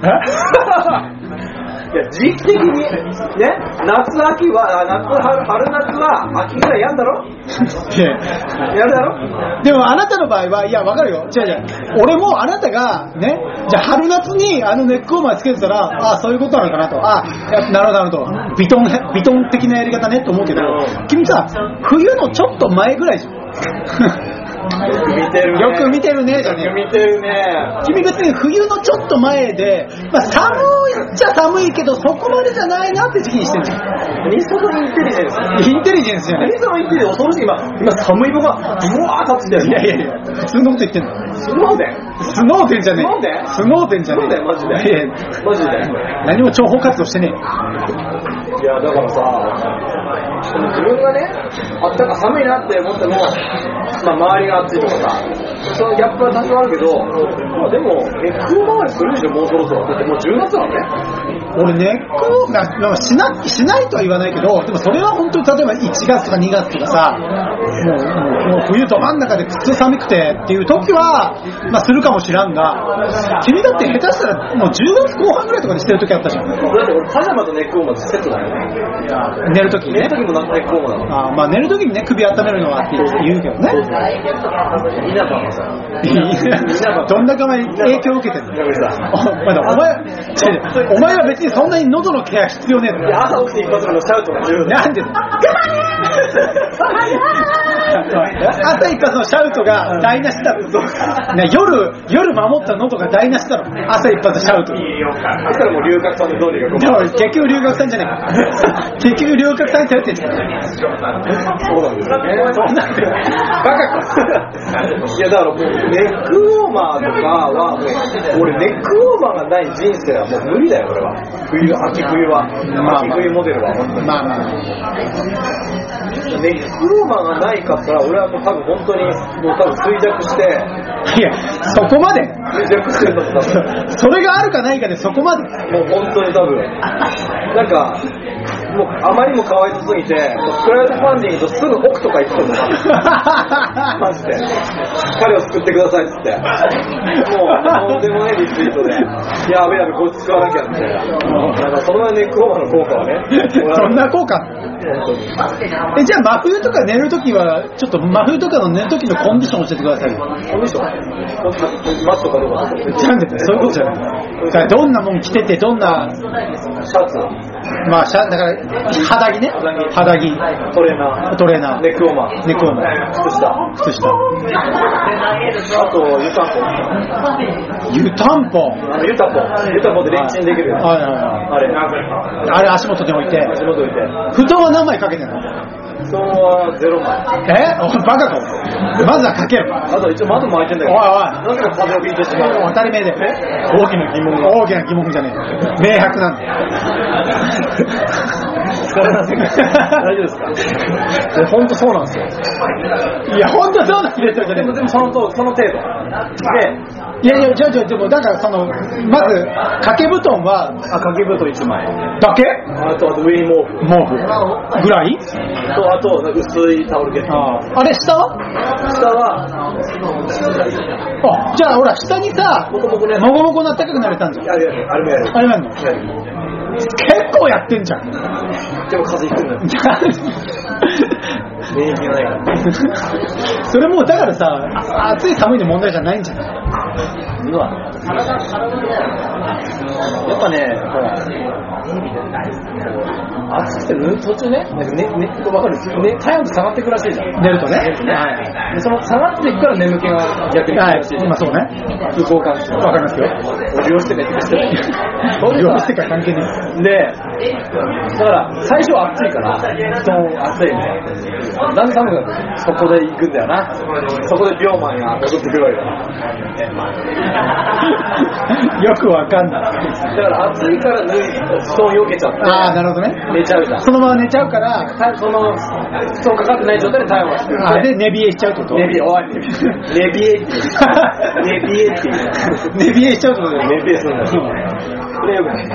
いや、時期的に、ね、夏、秋は、あ夏、春、春夏は、秋ぐらいやんだろ？いややるだろ？でもあなたの場合は、いや、わかるよ。違う違う。俺もあなたが、ね、じゃあ春夏にあのネックウォーマーつけてたら、あそういうことなのかなと。あいやなるほど、なるほど。ビトン、ビトン的なやり方ねと思うけど、君さ、冬のちょっと前ぐらいじゃん。見てるね。よく見てるねじゃねえよく見てるね。君別に冬のちょっと前で、まあ、寒いっちゃ寒いけど、そこまでじゃないなって時期にしてるじゃん。何そのインテリジェンスインテリジェンスじゃない何そのインテリジェンス恐ろしい。今、今寒い子が、うわー立ってきてる。いやいやいや、普通のこと言ってんの。スノーデンスノーデンじゃねえ。スノーデンスノーデンじゃねえ。スノーデンマジでいやいやマジで何も諜報活動してねいや、だからさ、自分がね、あったか寒いなって思っても、まあ周りが暑いとかさ、そのギャップは多少あるけど、まあでも、ネック回りするでしょ、もうそろそろ。だってもう10月だね。え。俺ネックが、まあしな、しないとは言わないけど、でもそれは本当に例えば1月とか2月とかさ、もう、もう冬ど真ん中でくっそ寒くてっていう時は、まあするかもしらんが、君だって下手したらもう10月後半ぐらいとかにしてる時あったじゃん。だって俺、パジャマとネックウォーマーセットだよね。寝る時にね寝る。時もなんかネックウォーマーだもん。あーまあ寝る時にね、首温めるのはって言うけどね。稲葉もさ、どんだけお前影響を受けてんの？おまだお前、お前は別にそんなに喉のケア必要ねえんだよ。いや朝起きて一発目のシャウトが重要なんで 朝一発のシャウトが台無しだろ。ね、夜、夜守った喉が台無しだろ。朝一発シャウト。そしたらもう龍角さんのどうにかこうでも結局龍角さんじゃねえか。結局龍角さんに頼ってんじゃん。そうなんですよね。そうなんだよ。バカか。いやだからもうネックウォーマーとかはもう俺ネックウォーマーがない人生はもう無理だよ俺は冬秋冬はまあ秋冬モデルは本当にまあまあ。ネックウォーマーがないかったら俺はもう多分本当にもう多分衰弱していや、そこまで。衰弱してるんだと多分それがあるかないかでそこまで。もう本当に多分なんかもうあまりにもかわいすぎてクラウドファンディングとすぐ奥とか行くと思う。マジで。彼を救ってくださいっつって。もうとんでもないリツイートで。やべやべこいつ使わなきゃみたいな。なんかそのネックウォーマーの効果はね。そんな効果？え、じゃあ真冬とか寝るときは、ちょっと真冬とかの寝るときのコンディション教えてください。よ。コンディション？マットかどうか。じゃそういうことじゃない。どんなもん着てて、どんな、シャツ？まあ、しゃだから、肌着ね。肌着。トレーナートレーナー。ネックウォーマーネックウォーマー。靴下靴下。あと湯たんぽ湯たんぽ。あの湯たんぽ湯たんぽでレンチンできるはいはいはい。あれあれ足元に置いて。足元置いて布団は何枚かけてんの？布団はゼロ枚。え？おバカかおまずはかける。あと一応窓も開いてんだおいけど。おい。なぜか風を引いてしまう。当たり前で。大きな疑問大きな疑問じゃねえ。明白なんだよ。疲れませんか？大丈夫ですか？本当そうなんですよ。いや、本当そうなんですよ、でもでもそのとその程度。でいやいや、じゃあじゃあでも、だからその、まず、掛け布団は、あ掛け布団1枚だけあとあと上に毛布毛布ぐらいとあと薄いタオルケットああれ、下は？下はあ、じゃあほら、下にさ、もこもこねもこなったかくなれたんじゃん。あれやるあれもやる。あれなんの？結構やってんじゃん。でも風邪ひくんだよ。免疫がないから。それもうだからさ、あ暑い寒いの問題じゃないんじゃない？うわ。やっぱね、ほら、暑くてぬ途中ね、なんかね、ね、わかるね、体温下がっていくらしいじゃん。寝るとね。でその下がっていくから眠気が逆に来はいるらしいじゃん。今そうね。空港感知わかりますよ。利用してねってしてね。用意してから関係ねで、だから最初は暑いから、布団暑いみたいな。だんだん寒くそこで行くんだよな。そこでビョーマンが戻ってくるわけだ。え。よくわかんない。だから暑いから脱い布団避けちゃって、ああ、なるほどね。寝ちゃうじゃん。そのまま寝ちゃうから、たその、布団かかってない状態で体温が低くてあで、寝冷えしちゃうってこと？ネビエ、おい、ネビエっていう。ネビエっていう。寝冷えしちゃうってことだよネビエするんだれよくない。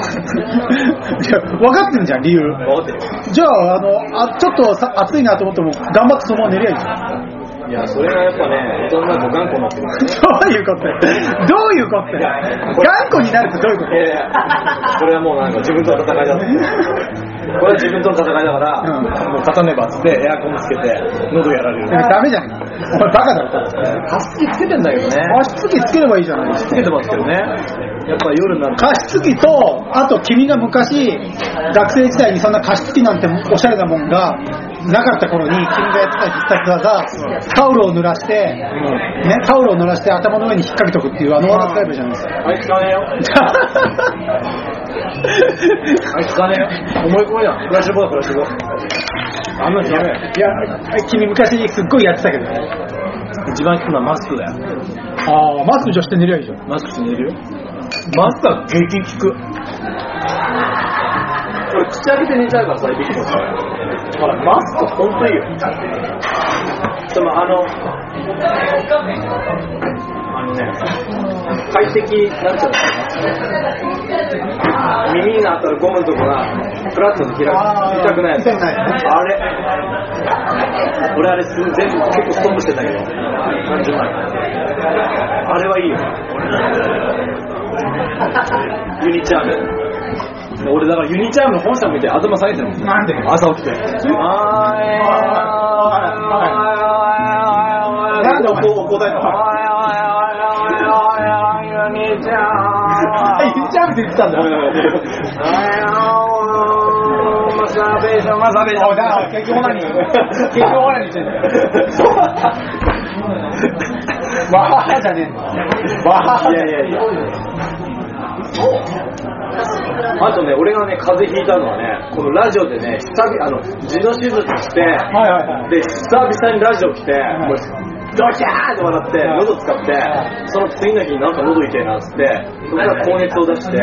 分かってんじゃん、理由。分かってるじゃあ、あの、あちょっとさ暑いなと思っても、頑張ってそのまま寝りゃいいじゃん。いや、それがやっぱね、大人になると頑固になってくる。どういうことどういうこと？頑固になるってどういうこと？いやいや、これはもうなんか自分との戦いだと。これは自分との戦いだから、うんもう勝たねばっつってエアコンつけて、喉やられる。ダメじゃん。お前バカだろ、加湿器つけてんだけどね。加湿器つければいいじゃないつけてますけどね。やっぱ夜になると。加湿器と、あと君が昔、学生時代にそんな加湿器なんておしゃれなもんがなかった頃に、君がやってた必殺技、タオルを濡らして、ね、タオルを濡らして頭の上に引っ掛けとくっていうあの技使えばいいじゃないですか。あいつ使わねえよ。あいつ使わねえよ。思い込みだ。フラッシュボー、フラッシュボー。あんなのダメよ。いや、君昔すっごいやってたけどね。一番効くのはマスクだ。よ。ああ、マスクじゃして寝りゃいいじゃん。マスクして寝るよ。マスクは激効く。俺口開けて寝ちゃうからさ、いびきとか。ほら、マスクほんといいよ。でもあの、快適、なんちゃうの耳に当たるゴムのとこが、フラッと開く。痛くないやつ。痛くないあれ。俺あれす全部結構ストップしてんだけど、何十枚。あれはいいよ。ユニチャーム。俺だからユニチャームの本社見て頭下げてるもん。なんで？朝起きて。なんでお前こう答えたーム。ユニチャームって言ってたんだ。マスザーベーション、マザーベーション。おだから結局オナニー結局オナニーしてんだよわーじゃねえんだわーいやいやいや。あとね、俺がね、風邪ひいたのはね、このラジオでね、久々、あの、痔の手術して、はいはいはいで、久々にラジオ来て、もう、ドキャーって笑って、喉使って、その次の日になんか喉痛いなっつって、そこから高熱を出して、で、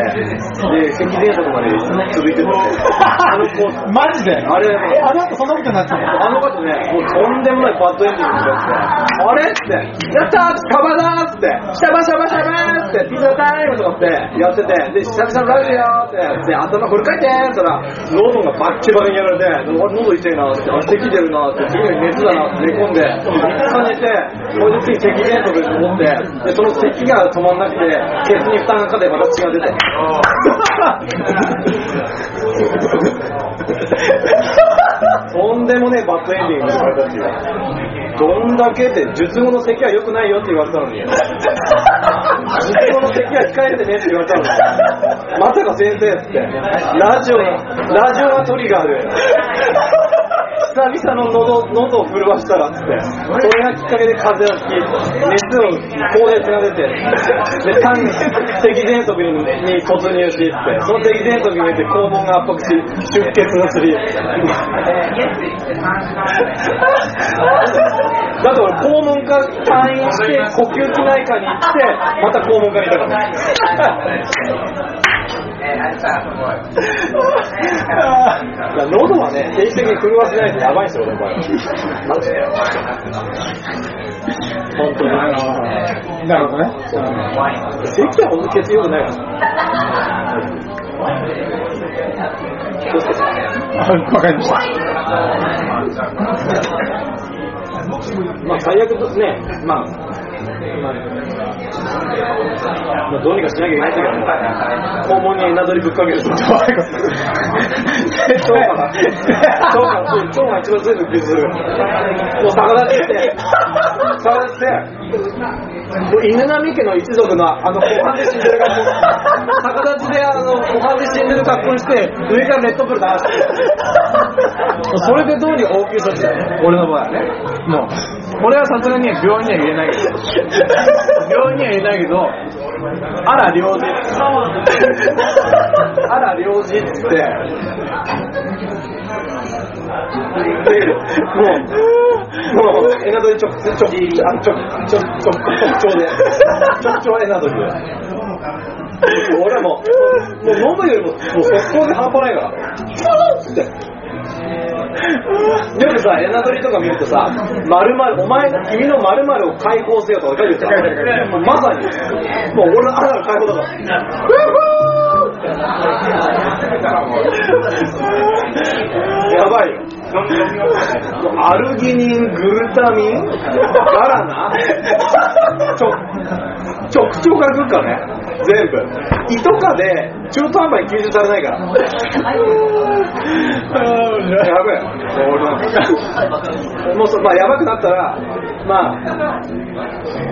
咳喘息まで続いてて、あの子、マジで？あれえあの後そんなことになってたの？あの方ね、もうとんでもないバッドエンディングになって、あれ？って、やったーサバだーって、シャバシャバシャバーって、ピザタイムとかってやってて、で、久々のラジオーってやって、頭フル回転って言ったら、喉がバッキバキにやられて、あ喉痛いなーって、あ、咳出るなーって、次の日熱だなって寝込んで、3日寝て、これで次咳喘息で思って、で、その咳が止まんなくて、ケツに負担がかかってまた血が出て。とんでもねえバッドエンディングに言われたっていう。どんだけって、術後の咳は良くないよって言われたのに。術後の咳は控えてねって言われたのに。まさか先生っつって。ラジオ、ラジオがトリガーで。久々の喉喉を震わしたらっつって、それがきっかけで風邪をひき、熱を、高熱が出て、で、単に咳喘息にに突入しって、その咳喘息によって肛門が圧迫し、出血がすり。だって俺肛門科退院して、呼吸器内科に行って、また肛門科にいたから。喉はね、定期的に震わせないとやばいんですよ、俺の場合は。マジで。本当に。なるほどね咳は本当に血良くないから。気をつけて。あわかりましたまあ最悪ね、まあ、まあ、まあ、どうにか。しなきゃいけないんだけど、肛門にエナドリぶっか。けると。腸が、腸が、腸が一番強いとする。もう逆立ちして、逆立ちして、もう犬並家の一族のあの股間で死んでる格好、逆立ちであの股間で死んでる格好にして、上か。らレッドブル出して、それでどうにか。応急処置だよ、俺の場合はね。もう、俺はさすがに病院には入れないけど、病院には入れないけど、あら領事、あら領事っつって、もう、もう、エナドリ直、直、直、直、直、直、直調で、直調エナドリで。俺はもう、もう飲むよりも、もう速攻で半端ないから。つって。でもさ、エナドリとか見るとさ、まるまる、お前君のまるまるを解放せよとか書いてるさ、まさに、もう俺の穴の解放だぞ。やばいよ。アルギニン、グルタミン、ガラナ、ちょ、直腸から来るからね、全部。胃とかで中途半端に吸収されないから。やべえ。俺なんかもうそ、まあ、やばくなったら、まあ、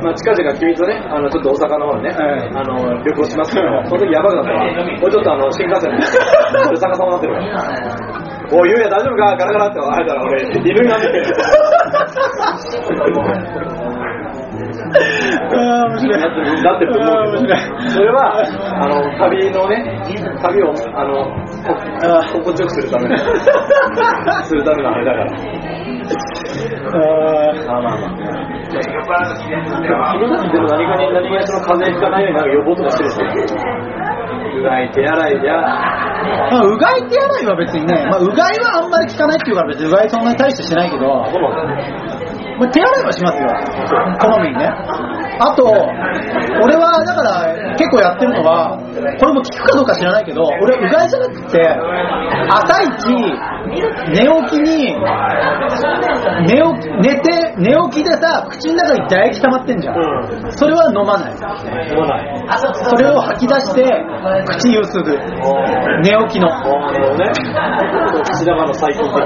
まあ、近々君とね、あの、ちょっと大阪の方にね、あの、旅行しますけど、その時やばくなったら、もうちょっとあの、新幹線で、俺逆さまになってるから。おい、ゆうや大丈夫か？ガラガラって言われたら俺、犬になってる。あー面白いだって、だってと思うけど、それは、あの、旅のね、旅を、あの、こ心地よくするために、するためのあれだから。あまあまあまあ。君たちでも何かに、何かにその風邪ひかないようになんか予防とかしてるんですよ。うがい、手洗いじゃ、まあうがい手洗いは別にね、まあ、うがいはあんまり効かないっていうから別にうがいそんなに大してしないけど、まあ、手洗いはしますよ、好みにね。あと、俺はだから結構やってるのは、これも効くかどうか知らないけど、俺はうがいじゃなくて、朝一、寝起きに、寝起き寝て、寝起きでさ、口の中に唾液溜まってんじゃん。うそれは飲まない。飲まない。それを吐き出して、口ゆすぐ。寝起きの。あのね、口玉の細菌的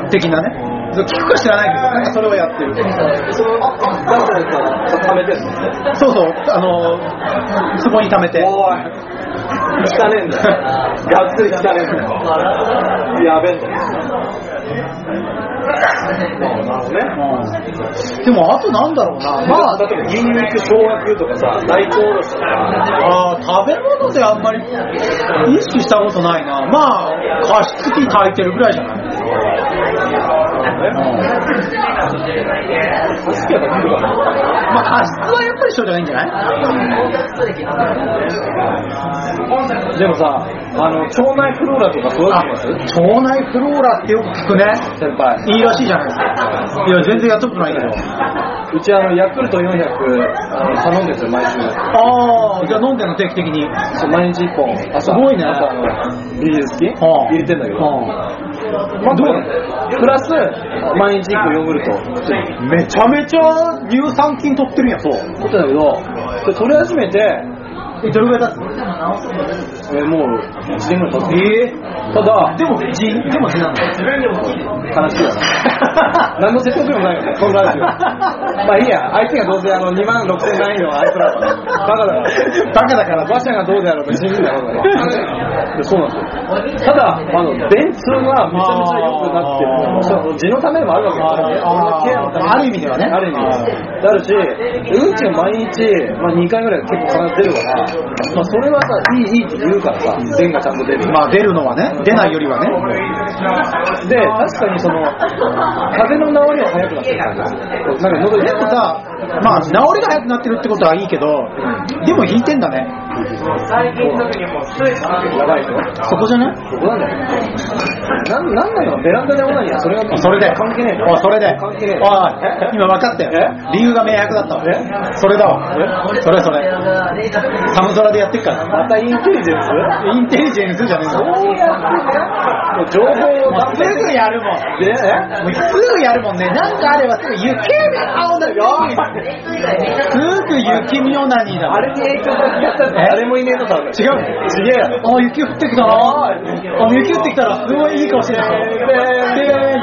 な。的なね。そう聞くか知らないけど、なんかそれをやってる。その、ガスのやつは溜めてるの？そうそう、あのそこに溜めて。汚ねえんだよ。がっつり汚ねえんだよ。やべえんだよ。でも、あとなんだろうな。まあ、例えば牛肉、生姜とかさ、大根おろしとか、あー食べ物であんまり意識したことないな。まあ、加湿器炊いてるぐらいじゃない？まあ、加湿はやっぱりしといた方がいいんじゃない？でもさ、あの、腸内フローラとか育ててます？腸内フローラってよく聞くね。先輩。いいらしいじゃないですか。いや、全然やっとないけど。うちあの、ヤクルト400、あの、頼んでるんですよ、毎週。ああ、じゃあ飲んでんの定期的に。そう毎日1本。朝すごいね朝あの、ビール好き？はあ入れてんだけど。うんまあ、どう？プラス、毎日1個ヨーグルト。めちゃめちゃ乳酸菌取ってるやん。そう。取ってんだけど、それ取り始めて、え、どれぐらい経つえもう1年ぐらい経つ。ええただ、でも、じ、でも字なんだ。悲しいよな。何の説得力もないよね、このラジオ。まあいいや、相手がどうせあの2万6000ないのはあいつらだから。バカだから。バカだから。馬車がどうであろうと信じるんだろうから。で そうなんですよ。ただ、あの、便通がめちゃめちゃ良くなってる。そう痔のためでもあるわけですよね。あーケアのためにある意味ではねある意味で。あるし、うんちが毎日、まあ2回ぐらい結構必ず出るから、まあそれはさ、いい、いいって言うからさ、便がちゃんと出る。まあ、出るのはね、出ないよりはね。で、確かにその、風邪の治りは早くなってる感じなんか喉でもさ、まあ、治りが早くなってるってことはいいけど、でも引いてんだね。やばいでしょそこじゃない？そこなんだよ。なん、なんだろう、ベランダでオナニーは？それが、それで。関係ねえそれで。関係ねえ今分かったよ。理由が明白だったわ。それだわ。それそれ。寒空でやってっから。またインテリジェンス？インテリジェンスじゃねえそうやってね、情報をもうすぐやるもん。もうすぐやるもんね。なんかあればすぐ雪見青だよ。すぐ雪見オナニーだ。あれに影響されてやったら誰もいねえのか。違う。ちげえよ。あ、雪降ってきたな。あ、雪降ってきたらすごいいい顔してるで、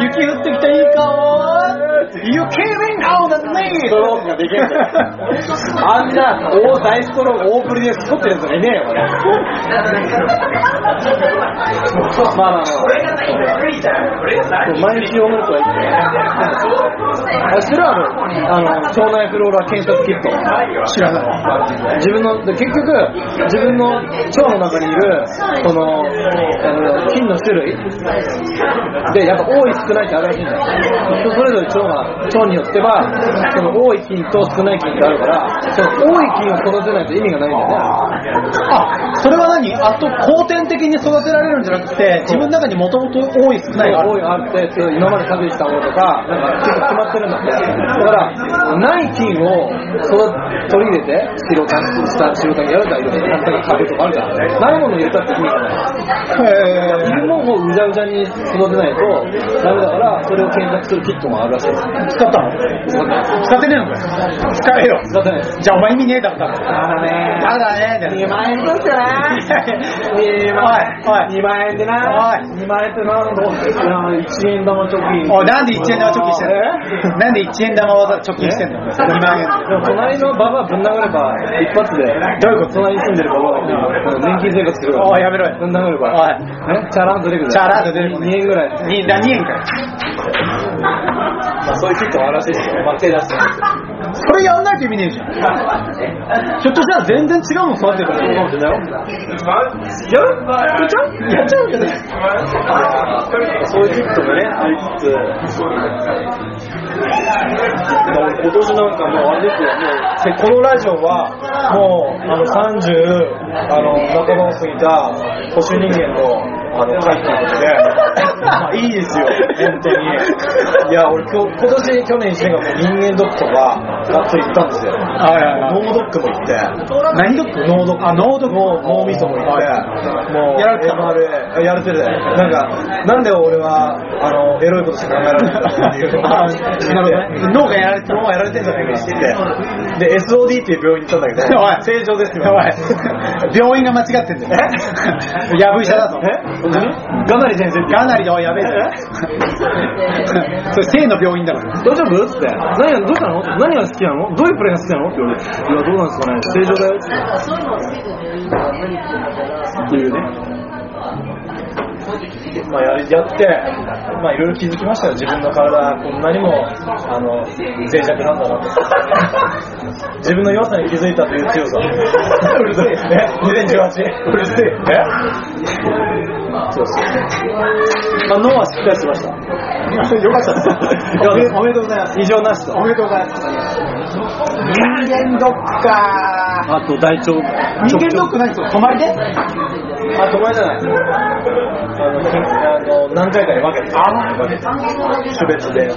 雪降ってきたいい顔。雪見青だね。ストロークができるんだよ。あんな大大ストローク、大プリで作ってるやつがいねえよ、これ。まあまあまあ。毎日ヨーグルトはいいね。あ、知ってるあの、あの、腸内フローラ検索キット。知らない。自分の、で結局、自分の腸の中にいる、その、あの菌の種類で、やっぱ多い少ないってあるらしいんだよ。人それぞれ腸が、腸によっては、その多い菌と少ない菌ってあるから、その多い菌を育てないと意味がないんだよね。あ、それは何？あと後天的に育てられるんじゃなくて、自分の中にもともと多い少ないがある。多いあって、今まで食べてきたものとか、なんか結構決まってるんだって。だから、ない菌を取り入れて、白タン、下白タンやるから、いろいろタンとか株とかあるじゃん。ないものを入れたって意味がない。いへるものをうじゃうじゃに育てないとダメだから、それを検索するキットもあるらしい使ったの？使ってねえのかよ。使えよ。じゃあお前意味ねえだろ。だねだだね。2万円ですよね。2万円。2万円でな。2万円ってな、どういや、1円玉貯金。おい、なんで1円玉貯金してんの？なんで1円玉わざ貯金してんの ?2 万円。隣のババアぶん殴れば一発で、どういうこと？隣に住んでるババ年金生活するから。おいやめろよぶん殴れば。おいね、チャランと出てくる。チャランと出てくる2円ぐらい。に何円かよ。まあそういうキットもあらしいですよ。まあ手出してます。それやんないと意味ねえじゃん。ひょっとしたら全然違う？の育ってるから。そう？かもしれないよ。やるやっちゃう？やっちゃう？けど。そう？いう？キットもね、ありつつ、今年なんかもう？あれですよ、もう、このラジオは、もう、あの、30、あの、半ばを過ぎた、保守人間の、あの、会ということで、ま あいいですよ、本当に。いや、俺今日、今年、去年1年間人間ドックとか、がっつり行ったんですよ。はいはいはい脳ドックも行って、何ドック？脳ドック。あ、脳ドック。脳脳みそも行って、もう、やられてた MRA やられてるなんか、なんで俺は、あの、エロいことしか考えられないっていう。あなるほどね脳がやられてた脳がやられてんじゃないかって。で、SOD っていう病院に行ったんだけど、正常ですよ。病院が間違ってんだよ。やぶ医者だぞ。え？本当にガナリ先生。ガナリだ、おいやべえぞ。それ性の病院だから。大丈夫っつって。何が、どうしたの？何が好きなの？どういうプレーが好きなの？って言われて。いや、どうなんですかね正常だよって。っていうね。まあ、やりやって、まあ、いろいろ気づきましたよ。自分の体、こんなにも、あの、脆弱なんだなと。自分の弱さに気づいたという強さ。うるせえ。ね、2018。うるせえ。ね。そうそう。まあ、脳はしっかりしてました。よかったです。おめでとうございます。異常なしと。おめでとうございます。人間ドックかあと大腸。人間ドック何それ泊まりで？あ、友達じゃない。あの、きあの何回かに分けて。分けて。種別で。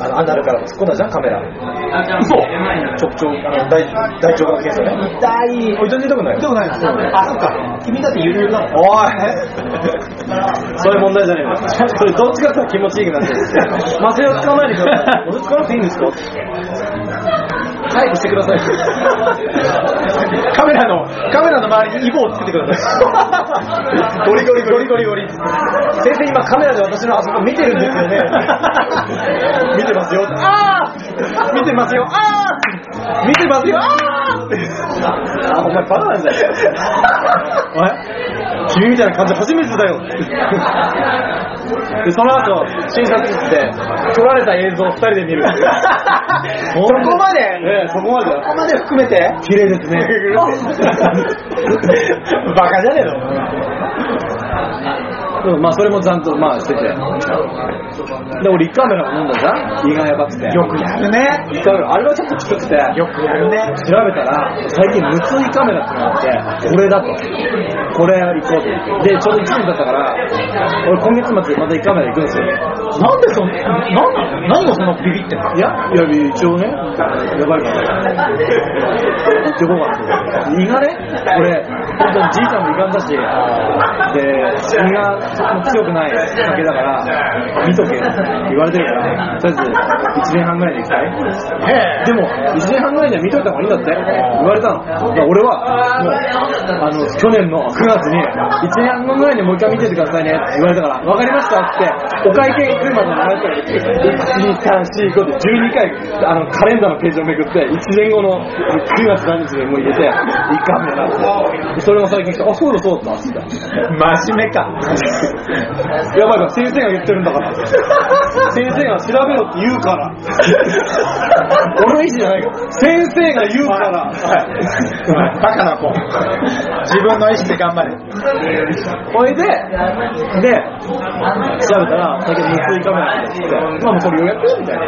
あの、アナルからも突っ込んだじゃん、カメラ。そう直腸、あの、大、大腸が検査ね。痛い。おい、全然痛くないよ。痛くないですあ、そっか。君だってゆるゆるなの。おいそういう問題じゃねえんだ。それどっちかって言ったら気持ちいいくなってる。麻酔を使わないでください。俺使わなくていいんですか？早くしてください。カメラの、カメラの周りにイボをつけてください。ゴリゴリゴリゴリゴリ。先生今カメラで私のあそこ見てるんですよね。見てますよ。ああ見てますよ。ああ見てますよ。あお前バカなんだよ。おい君みたいな感じ初めてだよ。で、その後、診察室で撮られた映像を二人で見る。そこまで？ええ、そこまでだそこまで含めて？綺麗ですね。バカじゃねえの？うんまあそれもちゃんとまあしてて。で、俺、胃カメラも飲んだじゃん胃がやばくて。よくやるね。胃カメラ、あれはちょっときつくて、よくやるね。調べたら、最近無痛胃カメラってのがあって、これだと。これ行こうと思って。で、ちょうど1年だったから、俺今月末また胃カメラ行くんですよ。なんでそんな、なん何がそんなビビってんの？いや、いや、一応ね、やばいから。行ってこうかなと。胃がね、俺、本当にじいちゃんも胃がんだし、で、胃が強くない酒だから、見とけって言われてるから、とりあえず1年半ぐらいで行きたい。でも、1年半ぐらいには見といた方がいいんだって言われたの。俺は、もう、あの、去年の9月に、1年半ぐらいにもう一回見ててくださいねって言われたから、わかりましたって、お会計来るまでの迷ったら、1、2、3、4、5で12回、あの、カレンダーのページをめくって、1年後の9月何日にもう入れて、いかんねなって。それも最近来て、あ、そうだそうだって。真面目か。やばいから、先生が言ってるんだから。先生が調べろって言うから。俺の意思じゃないから。先生が言うから。バカな子。自分の意思で頑張れ。ほいで、で、調べたら、先ほど無水カメラって言って、まあもうこれ予約みたいな。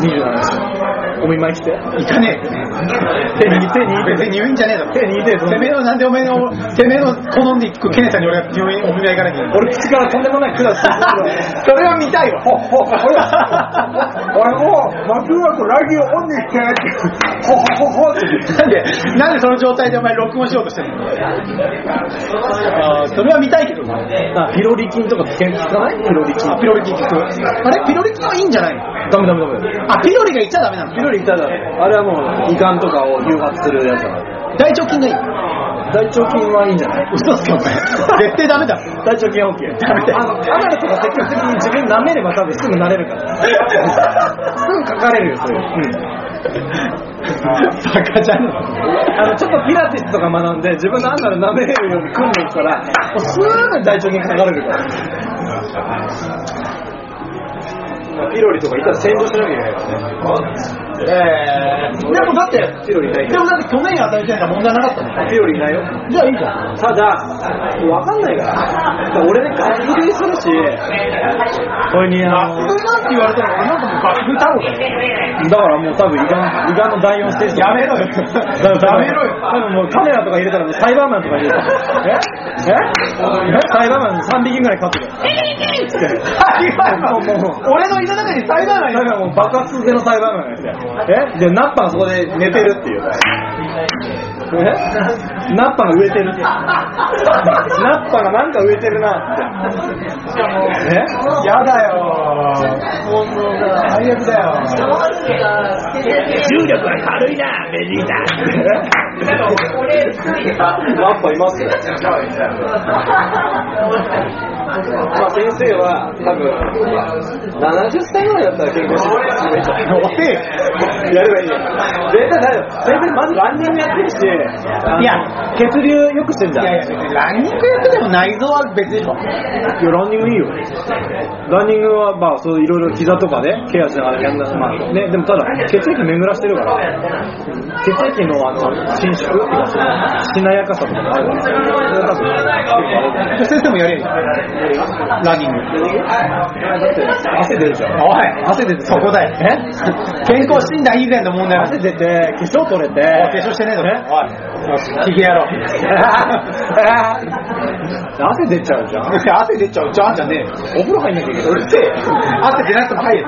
27日。お見舞い来て。いかねえ。手握って、握。別に入院じゃねえだろ。手握って、てめえのなんでおめえの、てめえの好んで行くケネさんに俺が入院お見舞い行かなきゃ。俺口からとんでもない管してそれは見たいわ。ほほ俺俺もう松浦とラジオオンにしてってほほほほってなんで、なんでその状態でお前録音しようとしてんのあそれは見たいけどな。ピロリ菌とか聞け聞かないピロリ菌、ピロリ菌聞く。あれピロリ菌はいいんじゃないのダメダメダメあ、ピロリが言っちゃダメなのピロリ言ったらあれはもう胃がんとかを誘発するやつだから大腸菌がいい。大腸菌はいいんじゃない？嘘つけお前。絶対ダメだ。大腸菌は OK ダメだよ。あのアナルとか積極的に自分舐めれば多分すぐ慣れるから。すぐ書かれるよそれ。バカじゃねあのちょっとピラティスとか学んで自分のアナル舐めれるように訓練したらもうすぐ大腸菌書かれるから。ピロリとかいたら洗浄しなきゃいけないからねええでもだって、ピロリいないでもだって去年与えてんだ問題なかったね。ピロリいないよじゃあいいじゃん。ただ、わかんないから。俺ね、ガス食いするし、これにあの、ガスなんて言われたら俺なんかもうガス太郎だよ。だからもう多分胃がん、胃がんの第4ステージ。やめろよやめろよ多分もうカメラとか入れたらもうサイバーマンとか入れたら。え？え？サイバーマン3匹ぐらい飼ってる。俺の胃の中にサイバーマンいるサイバーマンもう爆発でのサイバーマンがいて。え？で、ナッパがそこで寝てるっていう。え？ナッパが植えてる。ナッパがなんか植えてるなって。え？やだよ最悪だよ重力が軽いな、ベジータ。ナッパいます？よ。まあ先生は多分70歳ぐらいだったら健康診断めっちゃおいやればいいよ。絶対大丈夫。先生まずランニングやってるし、いや、血流良くしてんじゃん。いやいやランニングやってても内臓は別でしょいや、ランニングいいよ。ランニングは、まあ、そういろいろ膝とかね、ケアしながらやんな、まあね、でもただ、血液巡らしてるから、血液のあの、伸縮っか、しなやかさとかもあるから、それは多分、先生もやれるランニング。だって、汗出るじゃん。おい汗出てそこだよ。え？健康診断以前の問題は汗出て、化粧取れて、お化粧してねえぞおいひげ野郎汗出ちゃうじゃん。汗出ちゃうじゃんじゃねえよお風呂入んなきゃいけない。うるせえ汗出なくても入る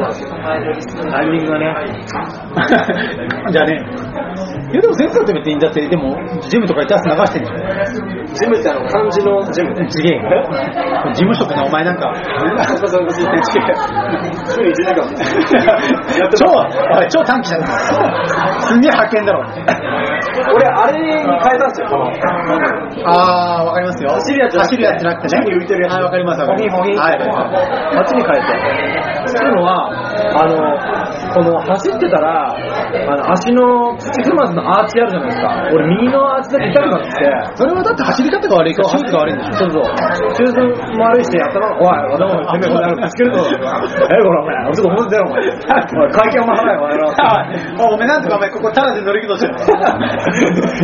タイミングがね。じゃあね。いやでも先生って別にだって。でもジムとか行って汗流してんじゃん。ジムってあの、漢字のジム。ね。次元。事務職のお前なんか。そういう週に1時間。やって超おい超短期だなすんげえ派遣だろ。俺、あれに変えたんですよ。あーわかりますよ。走るやつじゃなくて走るやつじゃなくてね。浮いてるやつはいわかりますわかりまはい。あっちに変えて。あの、この走ってたら、あの足の土踏まずのアーチあるじゃないですか。俺、右のアーチだけ痛くなってきて、それはだって走り方が悪いからシューズが悪いんでしょそうそう。シューズも悪いし、頭が、おい、頭が、てめえ、これ、ぶつけるぞ。え、これ、お前、ちょっと本当だよ、お前。おい、会計も払えよ、お前ら。おおめなんとかお前ここタダで乗り切としてる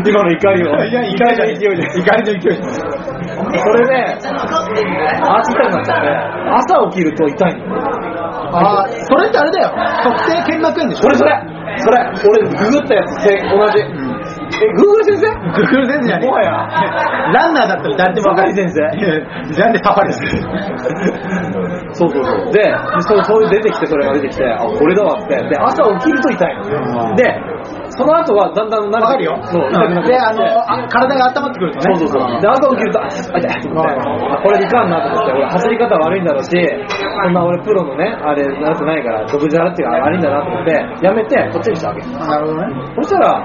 今の怒りを。いや怒りの勢いで怒りの勢いでそれで、アーチ痛くなっちゃって、朝起きると痛いの。あーそれってあれだよ。特定腱膜炎でしょ。それそれ。それ。俺ググったやつせ同じ。え、グーグル先生？グーグル先生じゃねえ。もはや。ランナーだったら誰でもわかる先生。なんでサファリですそうそうそう。で、そうそういう出てきて、それが出てきて、あ、これだわって。で、朝起きると痛いの。で、その後はだんだん慣れてる。よ。であのあ体が温まってくるとね。そうそうそう。で、朝起きると、あ、痛い。これいかんなと思って、俺走り方悪いんだろうし、そんな俺プロのね、あれ、なってないから、独自払っていうか悪いんだなと思って、やめて、こっちにしたわけ。なるほどね。そしたら、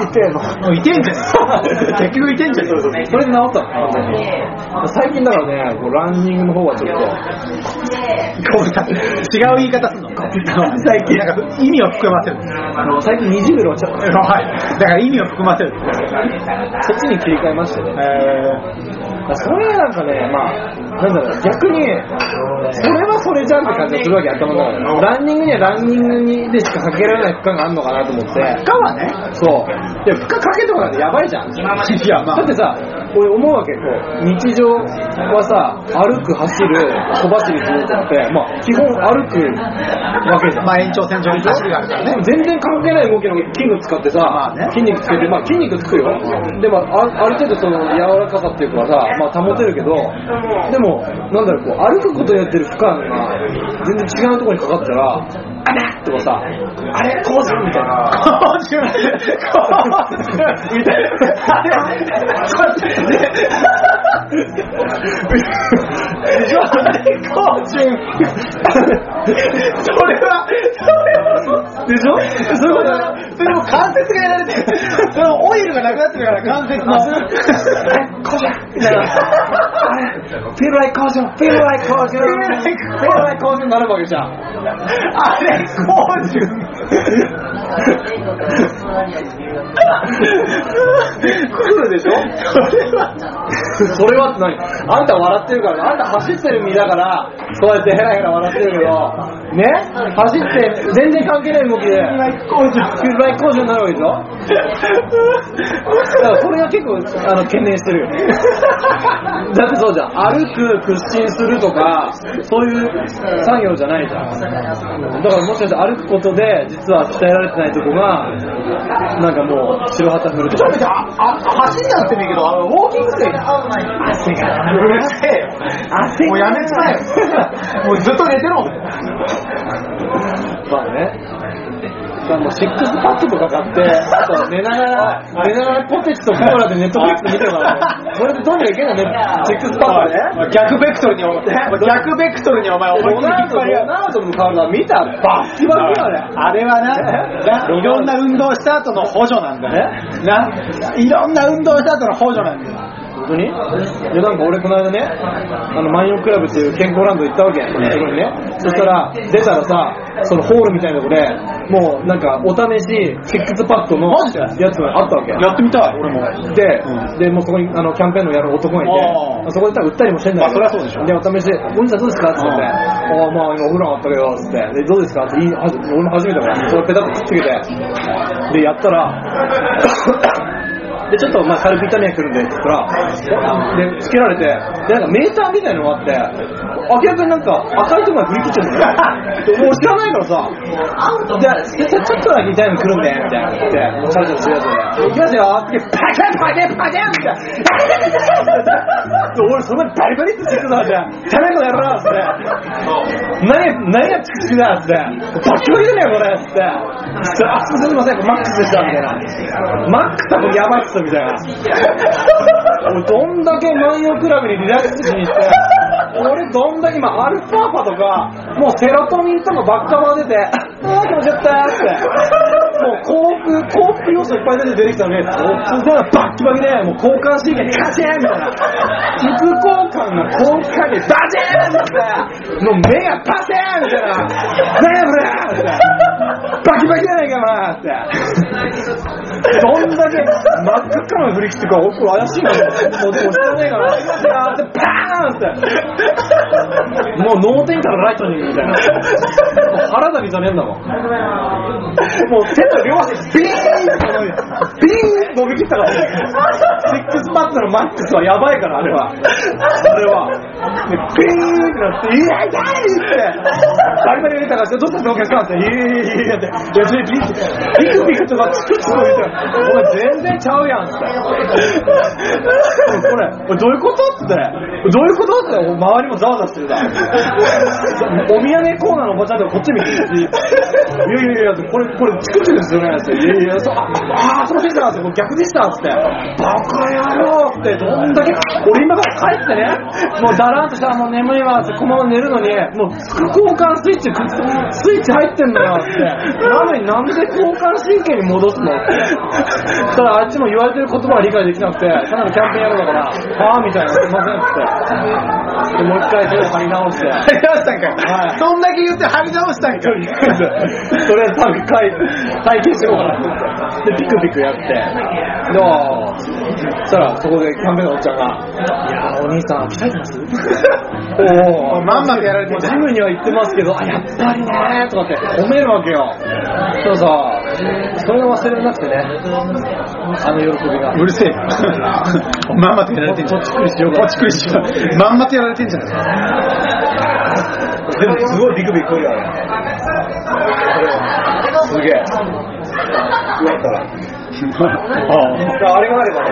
痛えの。もういて んじゃねえ結局いてんじゃねえそれで治ったの。最近だからね、こうランニングの方はちょっと、違う言い方すんの？最近。なんか意味を含ませる。あの、最近20秒落ちちゃった。はい。だから意味を含ませるそっちに切り替えましてね。えそれなんかね、まあ、なんだろう、逆に、それはそれじゃんって感じがするわけ、頭の中で。ランニングにはランニングにでしかかけられない負荷があるのかなと思って。ー、かはねそう。で、負荷かけとかなんてやばいじゃん。いやまあだってさ、俺思うわけ、こう、日常はさ、歩く、走る、小走りするって、まあ、基本歩くわけじゃん。まあ延長線上に走りがあるからね全然関係ない動きの筋肉使ってさ、まあね筋肉つけて、まあ筋肉つくよ。でもあ、ある程度その柔らかさっていうかさ、まあ保てるけど、でも、なんだろう、こう歩くことによってる負荷が全然違うところにかかったら、あれとかさ、あれ?こうじゃんみたいな。こうじゅんこうじゅんみたいな。あれちょっと待ってでしょこうじゅんそれはそれはでしょそういうことだそれも関節がやられてるそのオイルがな。くな。ってるから関節のこうじゃんみたいな。like こうじゃん feel like こうじゃん feel like こうじゃんになるわけじゃん。あれじゅん来るでしょ？それはそれはって何あんた笑ってるから、あんた走ってる身だから、そうやってヘラヘラ笑ってるけど、ね？走って全然関係ない動きで、こうじゅんフィルバイ工場になるわけでしょだからそれが結構あの懸念してるよね。だってそうじゃん。歩く、屈伸するとか、そういう作業じゃないじゃん。だからもしかして歩くことで、実は鍛えられてないとこが、なんかもう白旗振るとか。ちょっと。待ってああ走んなくてもいいけどあのウォーキングして汗が。うるせえよ汗もうやめちまえ。よ もうずっと寝てろ。まあね。もうシックスパッドとか買って、寝ながら、寝ながらポテチとコーラでネットフリックス見てるからね。これでどうにかいけんのね、シックスパッドで。逆ベクトルにお前、逆ベクトルにお前ロナウド、ロナウドの体見たバッキバキよね。あれはな、ないろんな運動した後の補助なんだよ。な、いろんな運動した後の補助なんだよ。本当に？で、なんか俺この間ね、あの、万葉クラブっていう健康ランド行ったわけ。そこにね。そしたら、出たらさ、そのホールみたいなとこで、もうなんかお試しシックスパッドのやつがあったわけ。やってみたい、俺も。で、うん。で、もうそこにあのキャンペーンのやる男がいあて、そこで多分売ったりもしてんだけど、あそりゃそうでしょで、お試しで、お兄さんどうですか？って言って、ああ、まあ今お風呂上がったけど、つって、で、どうですか？って、俺も初めてだから、それペタッとくっつけて、で、やったら、で、ちょっとまあ軽く痛みが来るんでって言ったら、で、つけられて、で、なんかメーターみたいのがあって、明らかになんか赤いところが振り切っちゃうんだよ。もう知らないからさ、じゃあ、ちょっとだけ痛いの来るんで、みたいな言って、チャラチャラするやつで、行きますよって、パキャンパキャンパキャンみたいな。俺その前バリバリってしてたじゃん。チャレンコやろうっつって。何、何がチクチクだっつって。バキバキだねこれっつって。それあ、すいません、マックスでしたみたいな。マックスはこれやばいっすみたいな。俺どんだけ万葉クラブにリラックスしに行って、俺どんだけ今アルファーファとか、もうセロトニンとかばっかま出て、ああ、気持ちよったって。もう幸福、幸福要素いっぱい出て出てきたのに、突然バッキバキで、もう交感神経カチンみたいな。副交感の交感神経バチンって、もう目がパチンみたいな。何やこれって。バキバキじゃないかお前って。どんだけ真っ赤っかな振り切ってるから、俺これ怪しいな。もうでも知らねえから、やーってパーンって。もう脳天からライトニングみたいな。もう腹だけじゃねえんだもん。もう手の両足ビーンって伸びビーン伸びきったから、シックスパッドのマックスはやばいから、あれは。あれは。でビーンってなって、いや、痛いって。バリバリ入れたから、どうしたのお客さんって、いやいやいやいやって、いや、それビクビクビクとかチクチク言って、お前全然ちゃうやんって。これ、これどういうことって。どういうことって、周りもざわざわしてるだ。お土産コーナーのおばちゃんとかこっち見てるし、いやいやいや、これ、これ、チクチクですよねって。いやいや、そうああー、すいませんでしたって、逆でしたっつって。バカ野郎って、どんだけ、俺今から帰ってね、もうだらんとしたらもう眠いわって、このまま寝るのに、もう副交感スイッチ、スイッチ入ってんだよって。なのになんで交感神経に戻すの？って。たらあっちも言われてる言葉が理解できなくて、ただのキャンペーンやるだから、はぁみたいな、すいませんって。でもう一回手を張り直して。張り直したんかい。はいそんだけ言って張り直したんかい。とりあえず、とりあえず体験しようかなと思って。で、ピクピクやって、で、あーそしたらそこでキャンペーンのおっちゃんが、いやーお兄さん、鍛えてます？おおまんまとやられてるジムには行ってますけど、あ、やっぱりねーとかって褒めるわけよ。そうさ、それが忘れなくてね、あの喜びが。うるせえよ。まんまとやられてんじゃん。こっちくりしようかこっちくりしよう。まんまとやられてんじゃないでもすごいビクビクくるよね。すげえ。あれがあればね、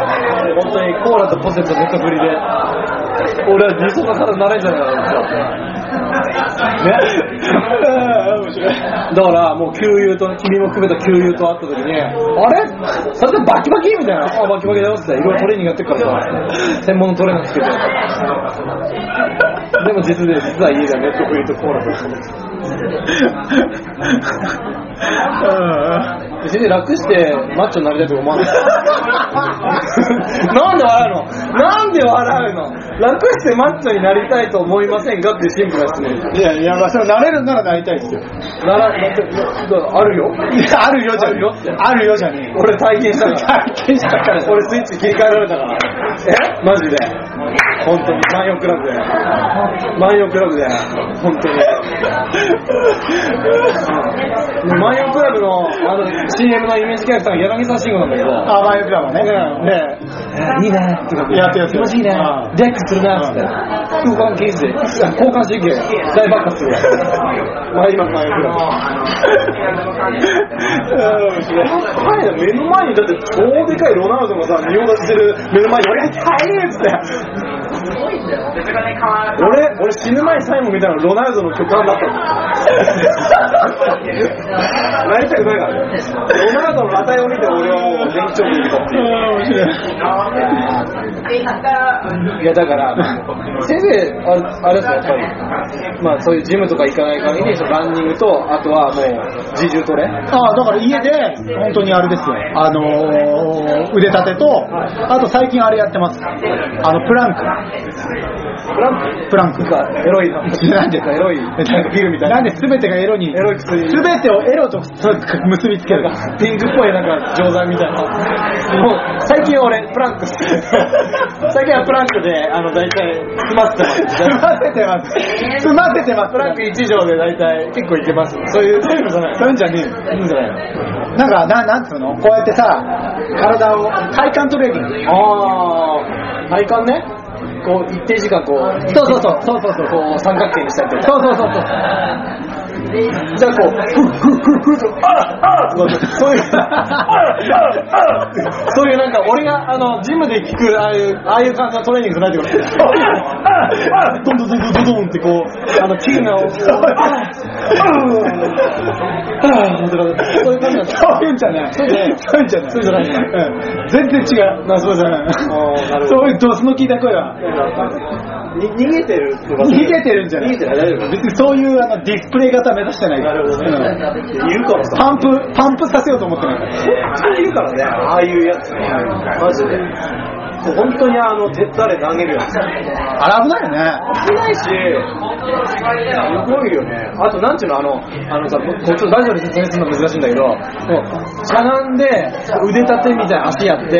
本当にコーラとポテトネタ振りで、俺は理想の体になれんじゃないかな。ね だからもう給油と、君も含めた給油と会った時に、あれ？それでバキバキみたいな。あ、バキバキだよって、いろいろトレーニングやってるからさ、専門のトレーナーつけて。でも実で、実は家ではネットフリとコーラと 別に楽してマッチョになりたいとか思わない。なんで笑うの？なんで笑うの？楽してマッチョになりたいと思いませんかってシンプルな質問です。いやいや、まあ、それなれるならなりたいですよ。なら、だってだあるよ。いや、あるよじゃねあるよってえ。あるよじゃねえ。俺体験したから。体験したから俺スイッチ切り替えられたから。え？マジで？本当に。万葉クラブで。万葉クラブで。本当に。うん。万葉クラブのあの CM のイメージキャラクターが柳沢慎吾なんだけど。あ、マイクラブね。ね。いいね。とかやってやって。気持ちいいね。うん。リラックスするな。っつって交感神経交感神経。大爆発する。まいります万葉クラブはい。目の前にだって超でかいロナウドがさ仁王立ちしてる目の前に俺が入れっつって俺俺死ぬ前に最後見たのロナウドの巨漢だったのなりたくないからね。お前方の裸体を見て俺はもう電気ショック受けたっていう。いやだから、先生、あれあれですね、やっぱり、まあそういうジムとか行かない限り、そのランニングと、あとはもう、自重トレああ、だから家で、本当にあれですよ。あのー、腕立てと、あと最近あれやってます。あの、プランク。プランクプランク。なんかエロいな。なんでエロい、ビルみたいな。なんで全てがエロに、エロい薬全てをエロと結びつける。ピンクっぽいなんか錠剤みたいな。もう、最近俺、プランクしてる最近はプランクで、あの、大体、済ませてます。済ませてます。済ませてます。プランク1錠で大体結構いけます。そういう、そういうのじゃない。そういうんじゃねえよいいんじゃないなんか、ななんつうの？こうやってさ、体を、体幹トレーニング。あー、体幹ね。こう、一定時間こう、そうそうそう、そうそうそう。こう、三角形にしたりとか。そうそうそうそう。じゃあこう、ふっふっふっふっと、あああそういう、そういうなんか、俺が、あの、ジムで聞く、ああいう、ああいう感じのトレーニングじゃないってことああどんどんどんどんどんどんってこう、あの、筋が、こう、ああそういう感じなんだ。そういうんじゃない。そういうんじゃない。そうじゃないうん全然違う。あそうじゃないうんあーなるほどそういうドスの効いた声は。に逃げてる逃げてるんじゃない逃げてない大丈夫？別にそういうあのディスプレイ型目指してないから。なるほどねうんいるからさ。パンプ、パンプさせようと思ってないから。いるからね、ああいうやつね。マジで。本当にあの、手ったれ投げるやつ。あれ危ないよね。危ないし、すごいよね。あと、なんていうの、あの、あのさ、こうちょっとラジオで説明するの難しいんだけど、もう、しゃがんで、腕立てみたいな足やって、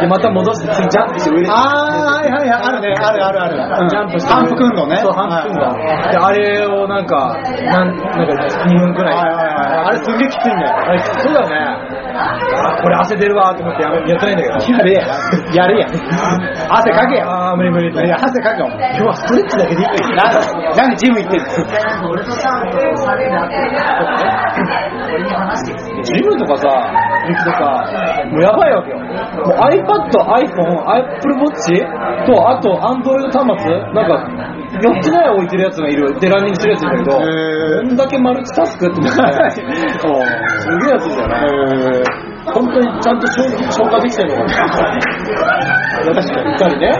で、また戻して、次ジャンプして上に。あー、はいはいはい、あるね、あるあるある。うんジャンプして。反復運動ね。そう、反復運動。はいで、あれをなんか、なん、なんか2分くらい。はいはいはいあれすげえきついんだよ。あれ、そうだよね。あ、これ汗出るわと思ってやめやってないんだけど。やれや。やれや。汗かけや。あー無理無理無理いや、汗かけよ。今日はストレッチだけでいいなんなんでジム行ってんの？ジムとかさ、行くとさ、もうやばいわけよ。もう iPad、iPhone、Apple Watch と、あと Android 端末、なんか、4つぐらい置いてるやつがいる、でランニングするやついるんだけど、こんだけマルチタスクって思って、すげえやつだよね。本当にちゃんと消消化できてるのかな。確かに。いたりね、あ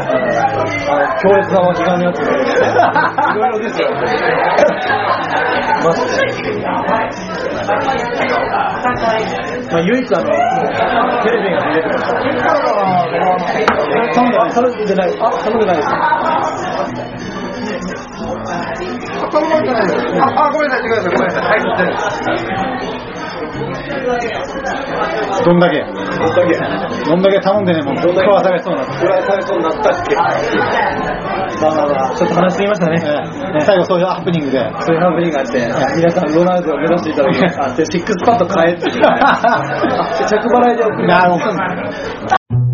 の、強烈な脇がのやつ。いろいろですよ。マジで。まあ、唯一あの、テレビが見れるから。頼んでない。頼んでない。あ、頼んでないです。あ、ごめんなさい、ごめんなさい、ごめんなさい。はい、どんだけ。どんだけ頼んでね、もう、食わされそうな。フライされそうになったっけ？まあまあまあ、ちょっと話してみましたね。最後そういうハプニングで。そういうハプニングがあって、皆さんロナウドを目指していただき、あ、で、シックスパッド変えって。あ着払いで送る。なるほど。